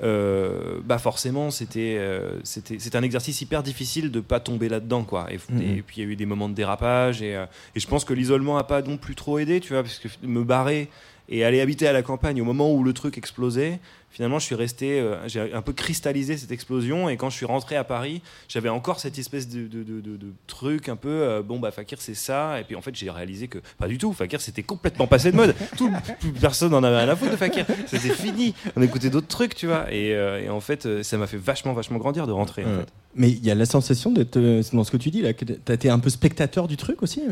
bah forcément c'était c'était un exercice hyper difficile de pas tomber là-dedans quoi et, mm-hmm. puis il y a eu des moments de dérapage et, et je pense que l'isolement a pas non plus trop aidé tu vois parce que me barrer et aller habiter à la campagne au moment où le truc explosait, finalement, je suis resté, euh, j'ai un peu cristallisé cette explosion. Et quand je suis rentré à Paris, j'avais encore cette espèce de, de, de, truc un peu, euh, bon, bah, Fakir, c'est ça. Et puis en fait, j'ai réalisé que pas du tout. Fakir, c'était complètement passé de mode. Tout, personne n'en avait rien à foutre de Fakir. C'était fini. On écoutait d'autres trucs, tu vois. Et, euh, et en fait, ça m'a fait vachement, vachement grandir de rentrer. En fait. Mais il y a la sensation d'être, dans ce que tu dis, là, que tu as été un peu spectateur du truc aussi,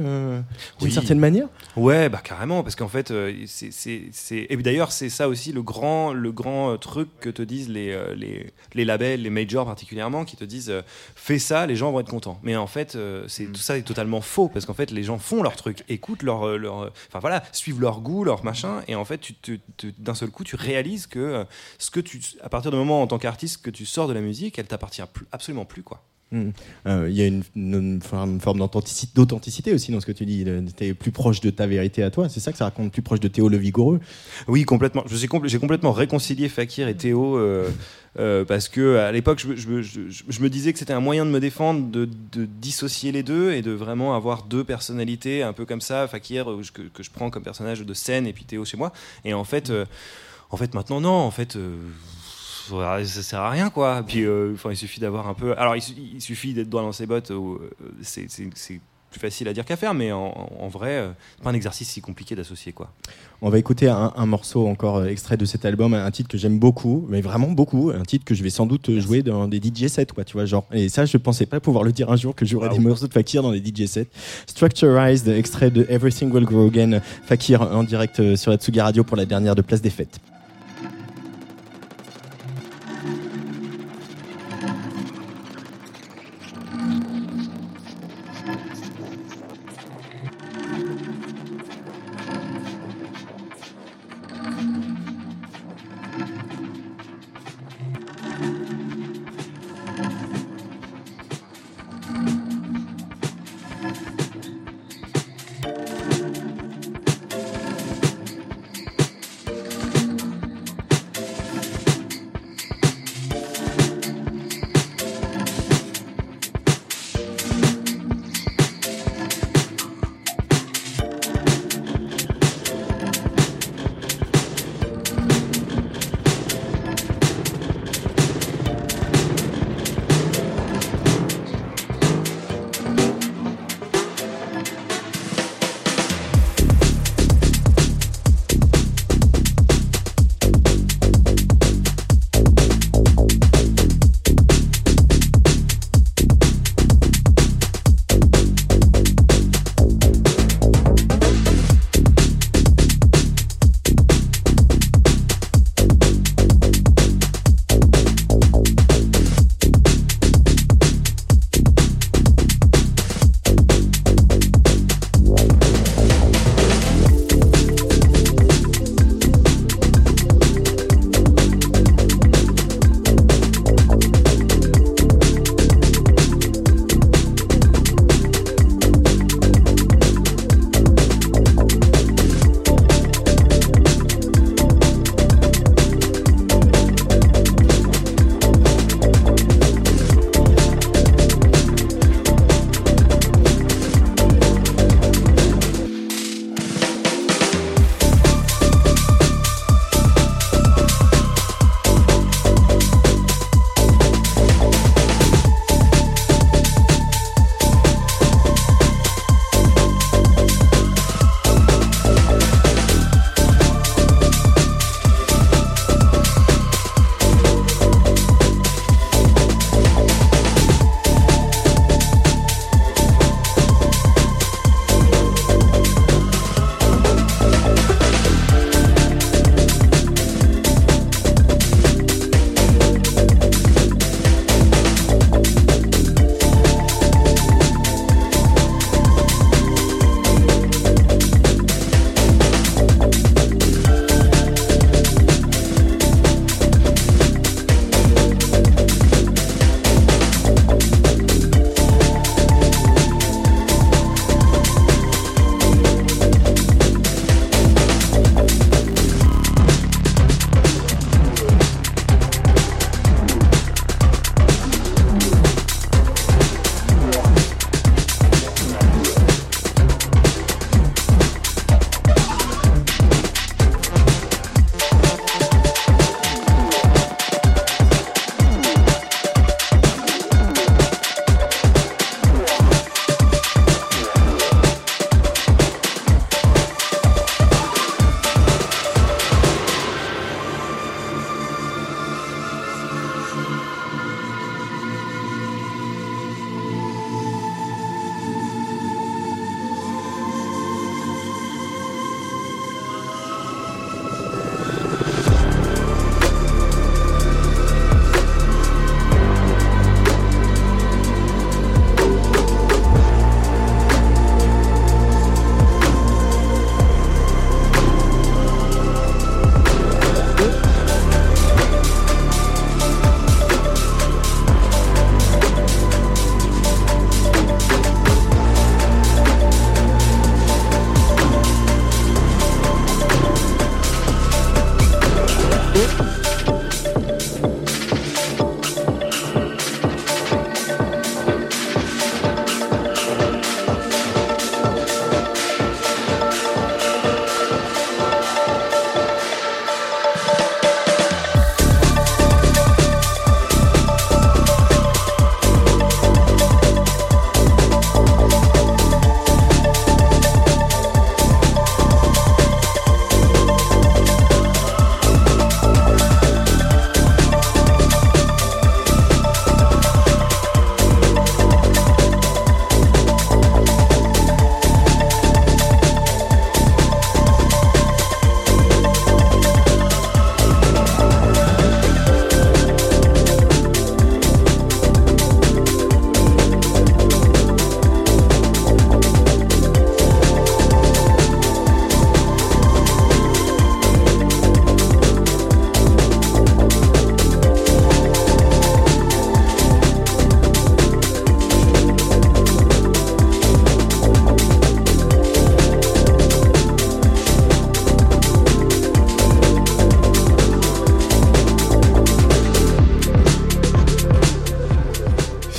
d'une certaine manière? Ouais, bah carrément. Parce qu'en fait, c'est. Et d'ailleurs, c'est ça aussi le grand, le grand trucs que te disent les, euh, les, les, labels, les majors particulièrement, qui te disent euh, fais ça, les gens vont être contents. Mais en fait, euh, c'est mm. tout ça est totalement faux parce qu'en fait, les gens font leur truc, écoutent leur, leur enfin voilà, suivent leur goût, leur machin, et en fait, tu, d'un seul coup, tu réalises que ce que tu, à partir du moment en tant qu'artiste que tu sors de la musique, elle t'appartient absolument plus quoi. Hmm. Euh, il y a une, forme d'authenticité aussi dans ce que tu dis. Tu es plus proche de ta vérité à toi. C'est ça que ça raconte, plus proche de Théo le Vigoureux. Oui, complètement. J'ai complètement réconcilié Fakir et Théo. Euh, euh, parce que à l'époque, je, me disais que c'était un moyen de me défendre, de, dissocier les deux et de vraiment avoir deux personnalités, un peu comme ça, Fakir que, que je prends comme personnage de scène et puis Théo chez moi. Et en fait, en fait, maintenant non. En fait, ça sert à rien quoi. Puis euh, enfin, il suffit d'avoir un peu. Alors il, suffit d'être droit dans ses bottes. Euh, c'est plus facile à dire qu'à faire, mais en, vrai, euh, c'est pas un exercice si compliqué d'associer quoi. On va écouter un, morceau encore extrait de cet album, un titre que j'aime beaucoup, mais vraiment beaucoup, un titre que je vais sans doute jouer dans des DJ sets, quoi, tu vois, genre. Et ça, je pensais pas pouvoir le dire un jour que j'aurais des morceaux de Fakir dans des DJ sets. Structurized, extrait de Everything Will Grow Again, Fakir en direct sur la Tsuga Radio pour la dernière de Place des Fêtes.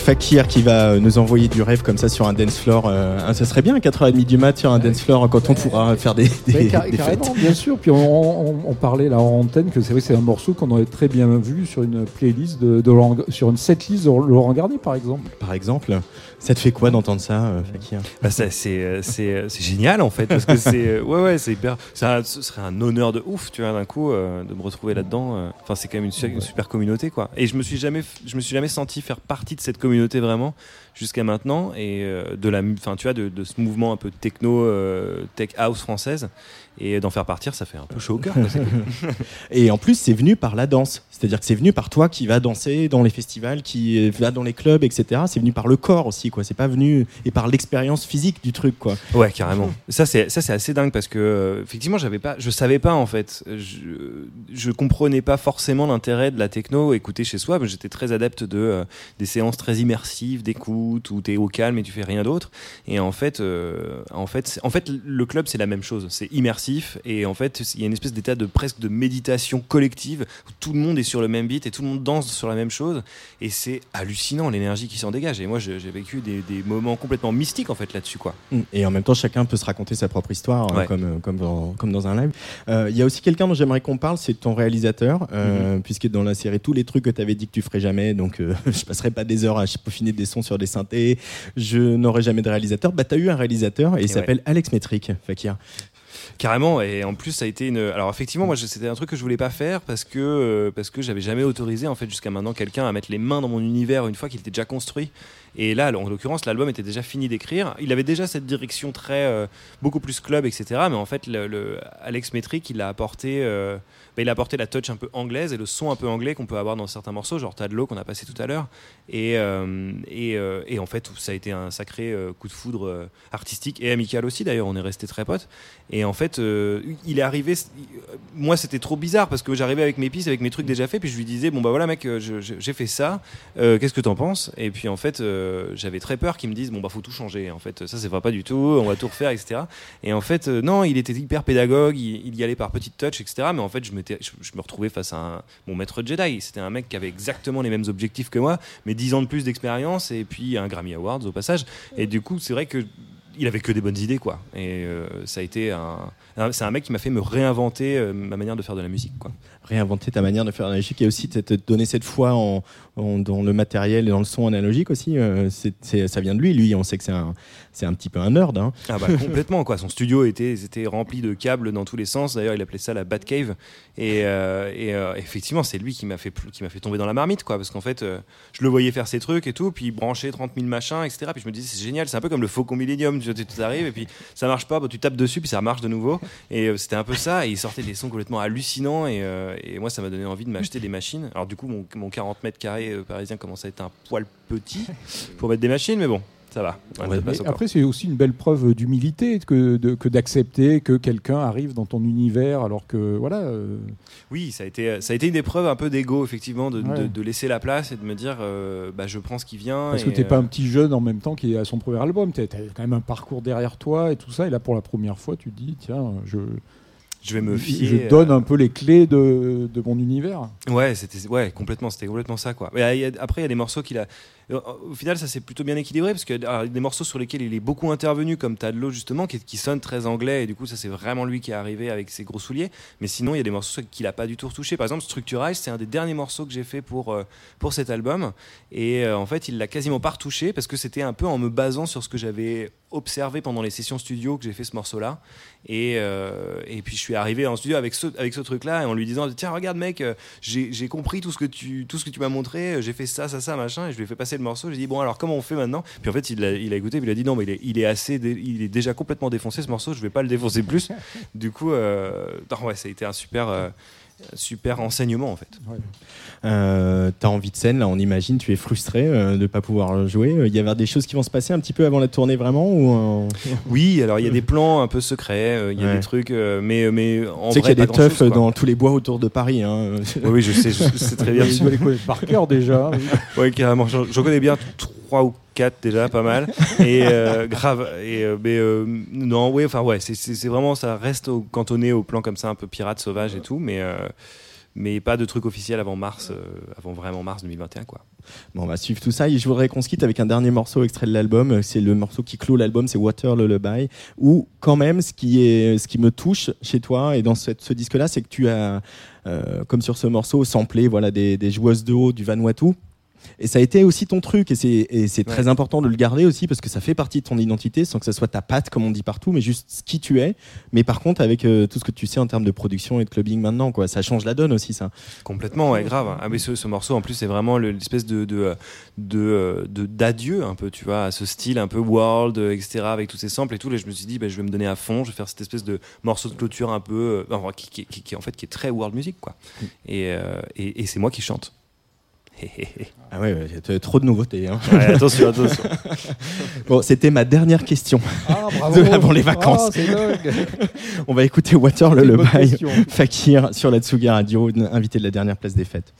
Fakir qui va nous envoyer du rêve comme ça sur un dance floor. Euh, ça serait bien à 4h30 du mat sur un dance floor quand on pourra faire des, des, carrément, bien sûr. Puis on, parlait là en antenne que c'est vrai c'est un morceau qu'on aurait très bien vu sur une playlist de, sur une setlist de Laurent Garnier par exemple. Par exemple. Ça te fait quoi d'entendre ça, euh, Fakir? Bah ça, c'est, euh, c'est, euh, génial en fait, parce que c'est, ouais, ouais, c'est hyper. Ça, ce serait un honneur de ouf, tu vois, d'un coup, de me retrouver là-dedans. Enfin, c'est quand même une, une, super communauté, quoi. Et je me suis jamais, je me suis jamais senti faire partie de cette communauté vraiment jusqu'à maintenant et de la, enfin, tu vois, de, ce mouvement un peu techno, tech house française. Et d'en faire partir, ça fait un peu chaud au cœur. et en plus, c'est venu par la danse. C'est-à-dire que c'est venu par toi qui va danser dans les festivals, qui va dans les clubs, etc. C'est venu par le corps aussi, quoi. C'est pas venu et par l'expérience physique du truc, quoi. Ouais, carrément. Ça, c'est ça, c'est assez dingue parce que euh, effectivement, j'avais pas, je savais pas en fait. Je, je comprenais pas forcément l'intérêt de la techno écouter chez soi. J'étais très adepte de euh, des séances très immersives d'écoute où tu es au calme et tu fais rien d'autre. Et en fait, euh, en fait, en fait, le club c'est la même chose. C'est immersif et en fait, il y a une espèce d'état de presque de méditation collective où tout le monde est sur le même beat et tout le monde danse sur la même chose. Et c'est hallucinant l'énergie qui s'en dégage. Et moi, j'ai vécu des, moments complètement mystiques en fait là-dessus. quoi. Mm. Et en même temps, chacun peut se raconter sa propre histoire, comme, euh, comme, dans, comme dans un live. Euh, il y a aussi quelqu'un dont j'aimerais qu'on parle, c'est ton réalisateur, euh, mm-hmm. puisque dans la série, tous les trucs que tu avais dit que tu ferais jamais, donc je passerai pas des heures à peaufiner des sons sur des synthés, je n'aurai jamais de réalisateur. Bah, tu as eu un réalisateur et, il s'appelle Alex Metric, Fakir. Carrément, et en plus ça a été une. Alors effectivement, moi c'était un truc que je voulais pas faire parce que euh, parce que j'avais jamais autorisé en fait jusqu'à maintenant quelqu'un à mettre les mains dans mon univers une fois qu'il était déjà construit. Et là, en l'occurrence, l'album était déjà fini d'écrire. Il avait déjà cette direction très euh, beaucoup plus club, etc. Mais en fait, le, Alex Metric, il a apporté. Euh, il a apporté la touch un peu anglaise et le son un peu anglais qu'on peut avoir dans certains morceaux, genre T'as qu'on a passé tout à l'heure. Et, euh, euh, et, en fait, ça a été un sacré euh, coup de foudre artistique et amical aussi, d'ailleurs, on est resté très potes. Et en fait, il est arrivé. Moi, c'était trop bizarre parce que j'arrivais avec mes pistes, avec mes trucs déjà faits, puis je lui disais Bon, bah voilà, mec, j'ai fait ça, qu'est-ce que t'en penses? Et puis en fait, j'avais très peur qu'ils me disent Bon, bah faut tout changer. En fait, ça, c'est pas du tout, on va tout refaire, etc. Et en fait, non, il était hyper pédagogue, il, il y allait par petites touches, etc. Mais en fait, je me je, me retrouvais face à mon maître Jedi. C'était un mec qui avait exactement les mêmes objectifs que moi, mais 10 ans de plus d'expérience et puis un Grammy Awards au passage. Et du coup, c'est vrai que il avait que des bonnes idées, quoi. Et euh, ça a été un. C'est un mec qui m'a fait me réinventer euh, ma manière de faire de la musique, quoi réinventer ta manière de faire de la musique et aussi te donner cette foi en, dans le matériel et dans le son analogique aussi. Euh, c'est, ça vient de lui. Lui, on sait que c'est un, c'est un petit peu un nerd. Hein. Ah bah, complètement quoi. Son studio était, était rempli de câbles dans tous les sens. D'ailleurs, il appelait ça la Batcave. Et, euh, et effectivement, c'est lui qui m'a fait qui m'a fait tomber dans la marmite quoi. Parce qu'en fait, je le voyais faire ses trucs et tout, puis brancher 30 000 machins, etc. Puis je me disais c'est génial. C'est un peu comme le Faucon Millennium. Et puis ça marche pas, bah, tu tapes dessus puis ça marche de nouveau. Et c'était un peu ça. Et il sortait des sons complètement hallucinants et et moi, ça m'a donné envie de m'acheter des machines. Alors, du coup, mon, 40 mètres carrés euh, parisien commence à être un poil petit pour mettre des machines, mais bon, ça va. après, c'est aussi une belle preuve d'humilité que, d'accepter que quelqu'un arrive dans ton univers alors que voilà. Euh, oui, ça a été ça a été une épreuve un peu d'ego effectivement de, laisser la place et de me dire euh, bah, je prends ce qui vient. Parce que t'es pas un petit jeune en même temps qui est à son premier album. Tu as quand même un parcours derrière toi et tout ça. Et là pour la première fois, tu te dis tiens je je vais me fier. Je donne un peu les clés de, de mon univers. Ouais, c'était ouais, complètement, c'était complètement ça quoi. Mais, après, il y a des morceaux qu'il a euh, au final, ça s'est plutôt bien équilibré parce que y a des morceaux sur lesquels il est beaucoup intervenu, comme Tadlo justement, qui, qui sonne très anglais, et du coup, ça c'est vraiment lui qui est arrivé avec ses gros souliers. Mais sinon, il y a des morceaux qu'il a pas du tout retouché. Par exemple, Structurize, c'est un des derniers morceaux que j'ai fait pour, euh, pour cet album. Et euh, en fait, il l'a quasiment pas retouché parce que c'était un peu en me basant sur ce que j'avais observé pendant les sessions studio que j'ai fait ce morceau-là. Et, et puis je suis arrivé en studio avec ce, avec ce truc-là et en lui disant Tiens, regarde, mec, j'ai compris tout ce que tu, tout ce que tu m'as montré, j'ai fait ça, ça, ça, machin, et je lui ai fait passer le morceau. J'ai dit bon alors comment on fait maintenant? Puis en fait il a, il a écouté, il a dit non mais il est, il est assez, il est déjà complètement défoncé ce morceau, je vais pas le défoncer plus. du coup, euh, ouais, ça a été un super. Euh, super enseignement en fait. Euh, tu as envie de scène, là on imagine, tu es frustré euh, de ne pas pouvoir jouer. Il y avait des choses qui vont se passer un petit peu avant la tournée vraiment ou Oui, alors il y a des plans un peu secrets, il y a des trucs, mais, mais en vrai, qu'il y a des teufs dans tous les bois autour de Paris. Hein. Oui, je sais, c'est très bien. Tu dois les connaître par cœur déjà. oui, carrément. J'en connais bien trois ou quatre déjà, pas mal. Et euh, grave. Et, mais non, oui, enfin ouais, c'est vraiment, ça reste au, cantonné au plan comme ça, un peu pirate, sauvage et tout, mais mais pas de truc officiel avant mars, avant vraiment mars 2021 quoi. Bon, on va suivre tout ça et je voudrais qu'on se quitte avec un dernier morceau extrait de l'album. C'est le morceau qui clôt l'album, c'est Water Lullaby. Où quand même, ce qui est, ce qui me touche chez toi et dans ce disque-là, c'est que tu as, comme sur ce morceau, samplé voilà des, des joueuses de haut du Vanuatu et ça a été aussi ton truc, et c'est très important de le garder aussi parce que ça fait partie de ton identité, sans que ça soit ta patte comme on dit partout, mais juste qui tu es. Mais par contre, avec euh, tout ce que tu sais en termes de production et de clubbing maintenant, quoi, ça change la donne aussi, ça. Complètement, ouais, grave. Ah, mais ce, morceau, en plus, c'est vraiment l'espèce de d'adieu de, un peu, tu vois, à ce style un peu world, etc., avec tous ces samples et tout. Et je me suis dit, bah, je vais me donner à fond, je vais faire cette espèce de morceau de clôture un peu, euh, qui, qui, en fait, qui est très world music, quoi. Mm. Euh, et, et c'est moi qui chante. ah ouais, il y a trop de nouveautés. Hein. attention, attention. bon, c'était ma dernière question ah, bravo. avant les vacances. Oh, On va écouter Water le bail Fakir sur la Tsugi Radio, invité de la dernière place des fêtes.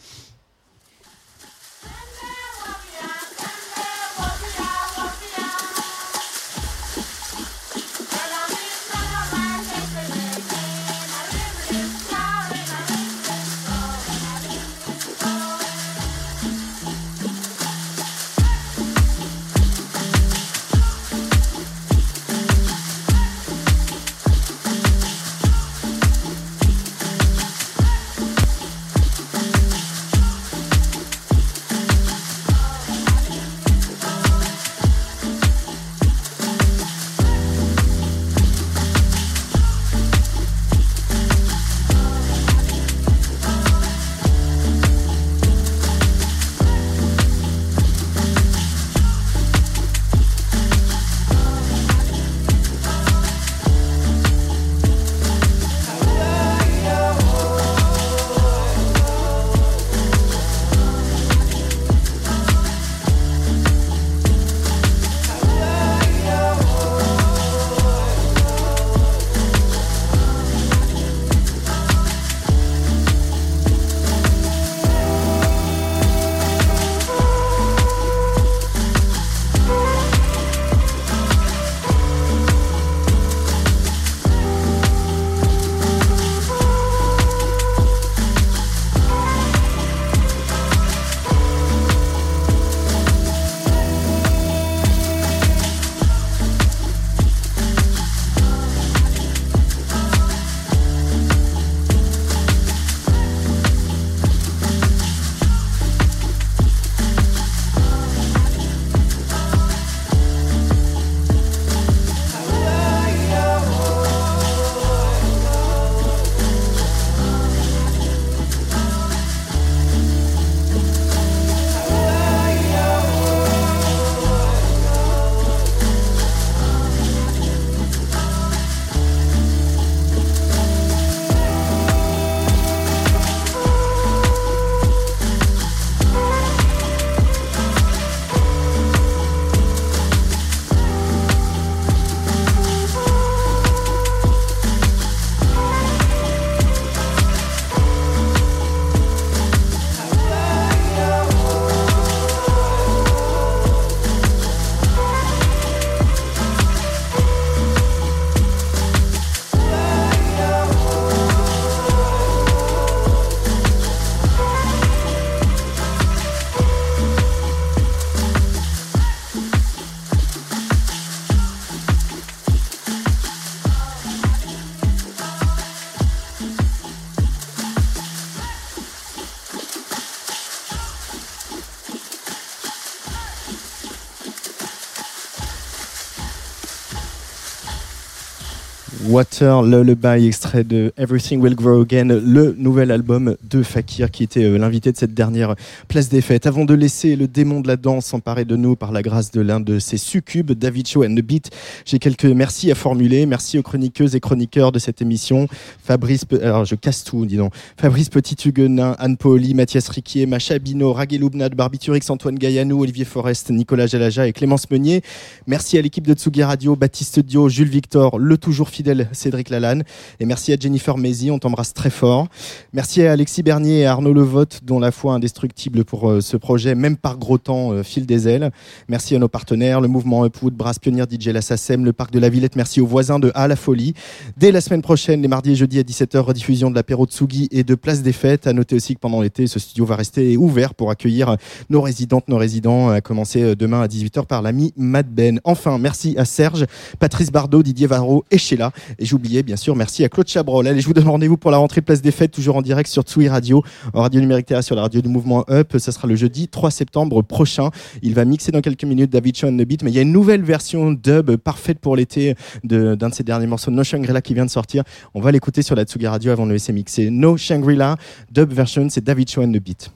Water Lullaby, extrait de Everything Will Grow Again, le nouvel album de Fakir qui était euh, l'invité de cette dernière place des fêtes. Avant de laisser le démon de la danse s'emparer de nous par la grâce de l'un de ses succubes, David Show and the Beat, j'ai quelques merci à formuler. Merci aux chroniqueuses et chroniqueurs de cette émission. Fabrice, alors je casse tout, dis donc. Fabrice Petit-Huguenin, Anne Pauli, Mathias Riquier, Macha Bino, Raguel Barbiturix, Antoine Gaillanou, Olivier Forest, Nicolas Jalaja et Clémence Meunier. Merci à l'équipe de Tsugi Radio, Baptiste Dio, Jules Victor, le toujours fidèle Cédric Lalanne. Et merci à Jennifer Mézy, on t'embrasse très fort. Merci à Alexis Bernier et Arnaud Levotte, dont la foi indestructible pour euh, ce projet, même par gros temps, euh, file des ailes. Merci à nos partenaires, le mouvement Upwood, Brass Pionnier DJ La Sassem, le parc de la Villette. Merci aux voisins de À la Folie. Dès la semaine prochaine, les mardis et jeudis à 17h, rediffusion de l'apéro Tsugi et de Place des Fêtes. À noter aussi que pendant l'été, ce studio va rester ouvert pour accueillir nos résidentes, nos résidents, à commencer demain à 18h par l'ami Mad Ben. Enfin, merci à Serge, Patrice Bardot, Didier Varro et Sheila. Et j'oubliais bien sûr, merci à Claude Chabrol. Allez, je vous donne rendez-vous pour la rentrée Place des Fêtes, toujours en direct sur Tsui Radio, en radio numérique sur la radio du mouvement Up. Ça sera le jeudi 3 septembre prochain. Il va mixer dans quelques minutes David Sean the Beat, mais il y a une nouvelle version dub parfaite pour l'été d'un de, ses derniers morceaux, No Shangri-La, qui vient de sortir. On va l'écouter sur la Tsugi Radio avant de le laisser mixer. No Shangri-La, dub version, c'est David Sean the Beat.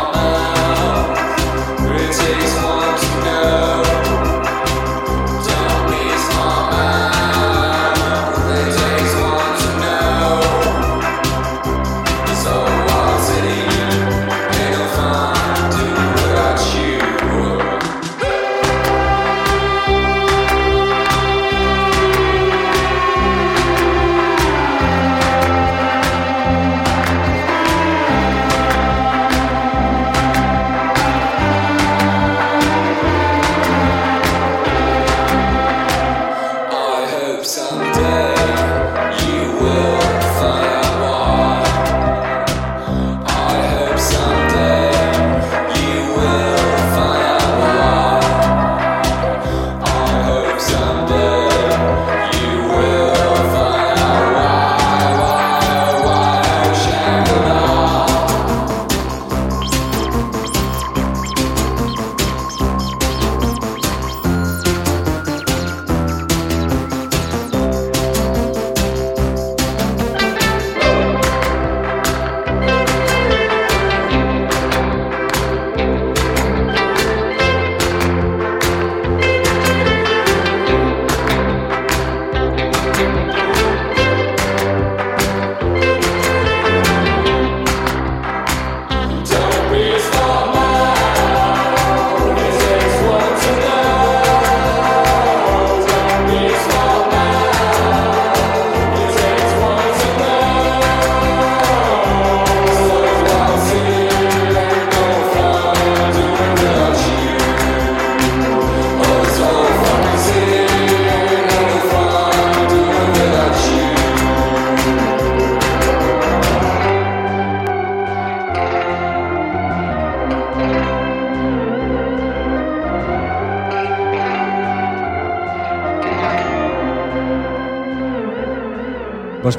Je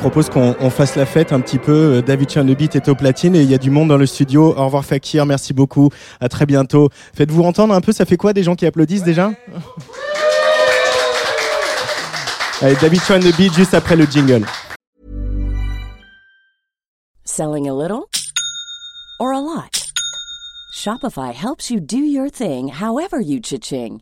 propose qu'on fasse la fête un petit peu. Euh, David Chernobit est au platine et il y a du monde dans le studio. Au revoir Fakir, merci beaucoup. À très bientôt. Faites-vous entendre un peu, ça fait quoi des gens qui applaudissent déjà Allez, David Chernobit juste après le jingle. Selling a little or a lot? Shopify helps you do your thing however you cha-ching.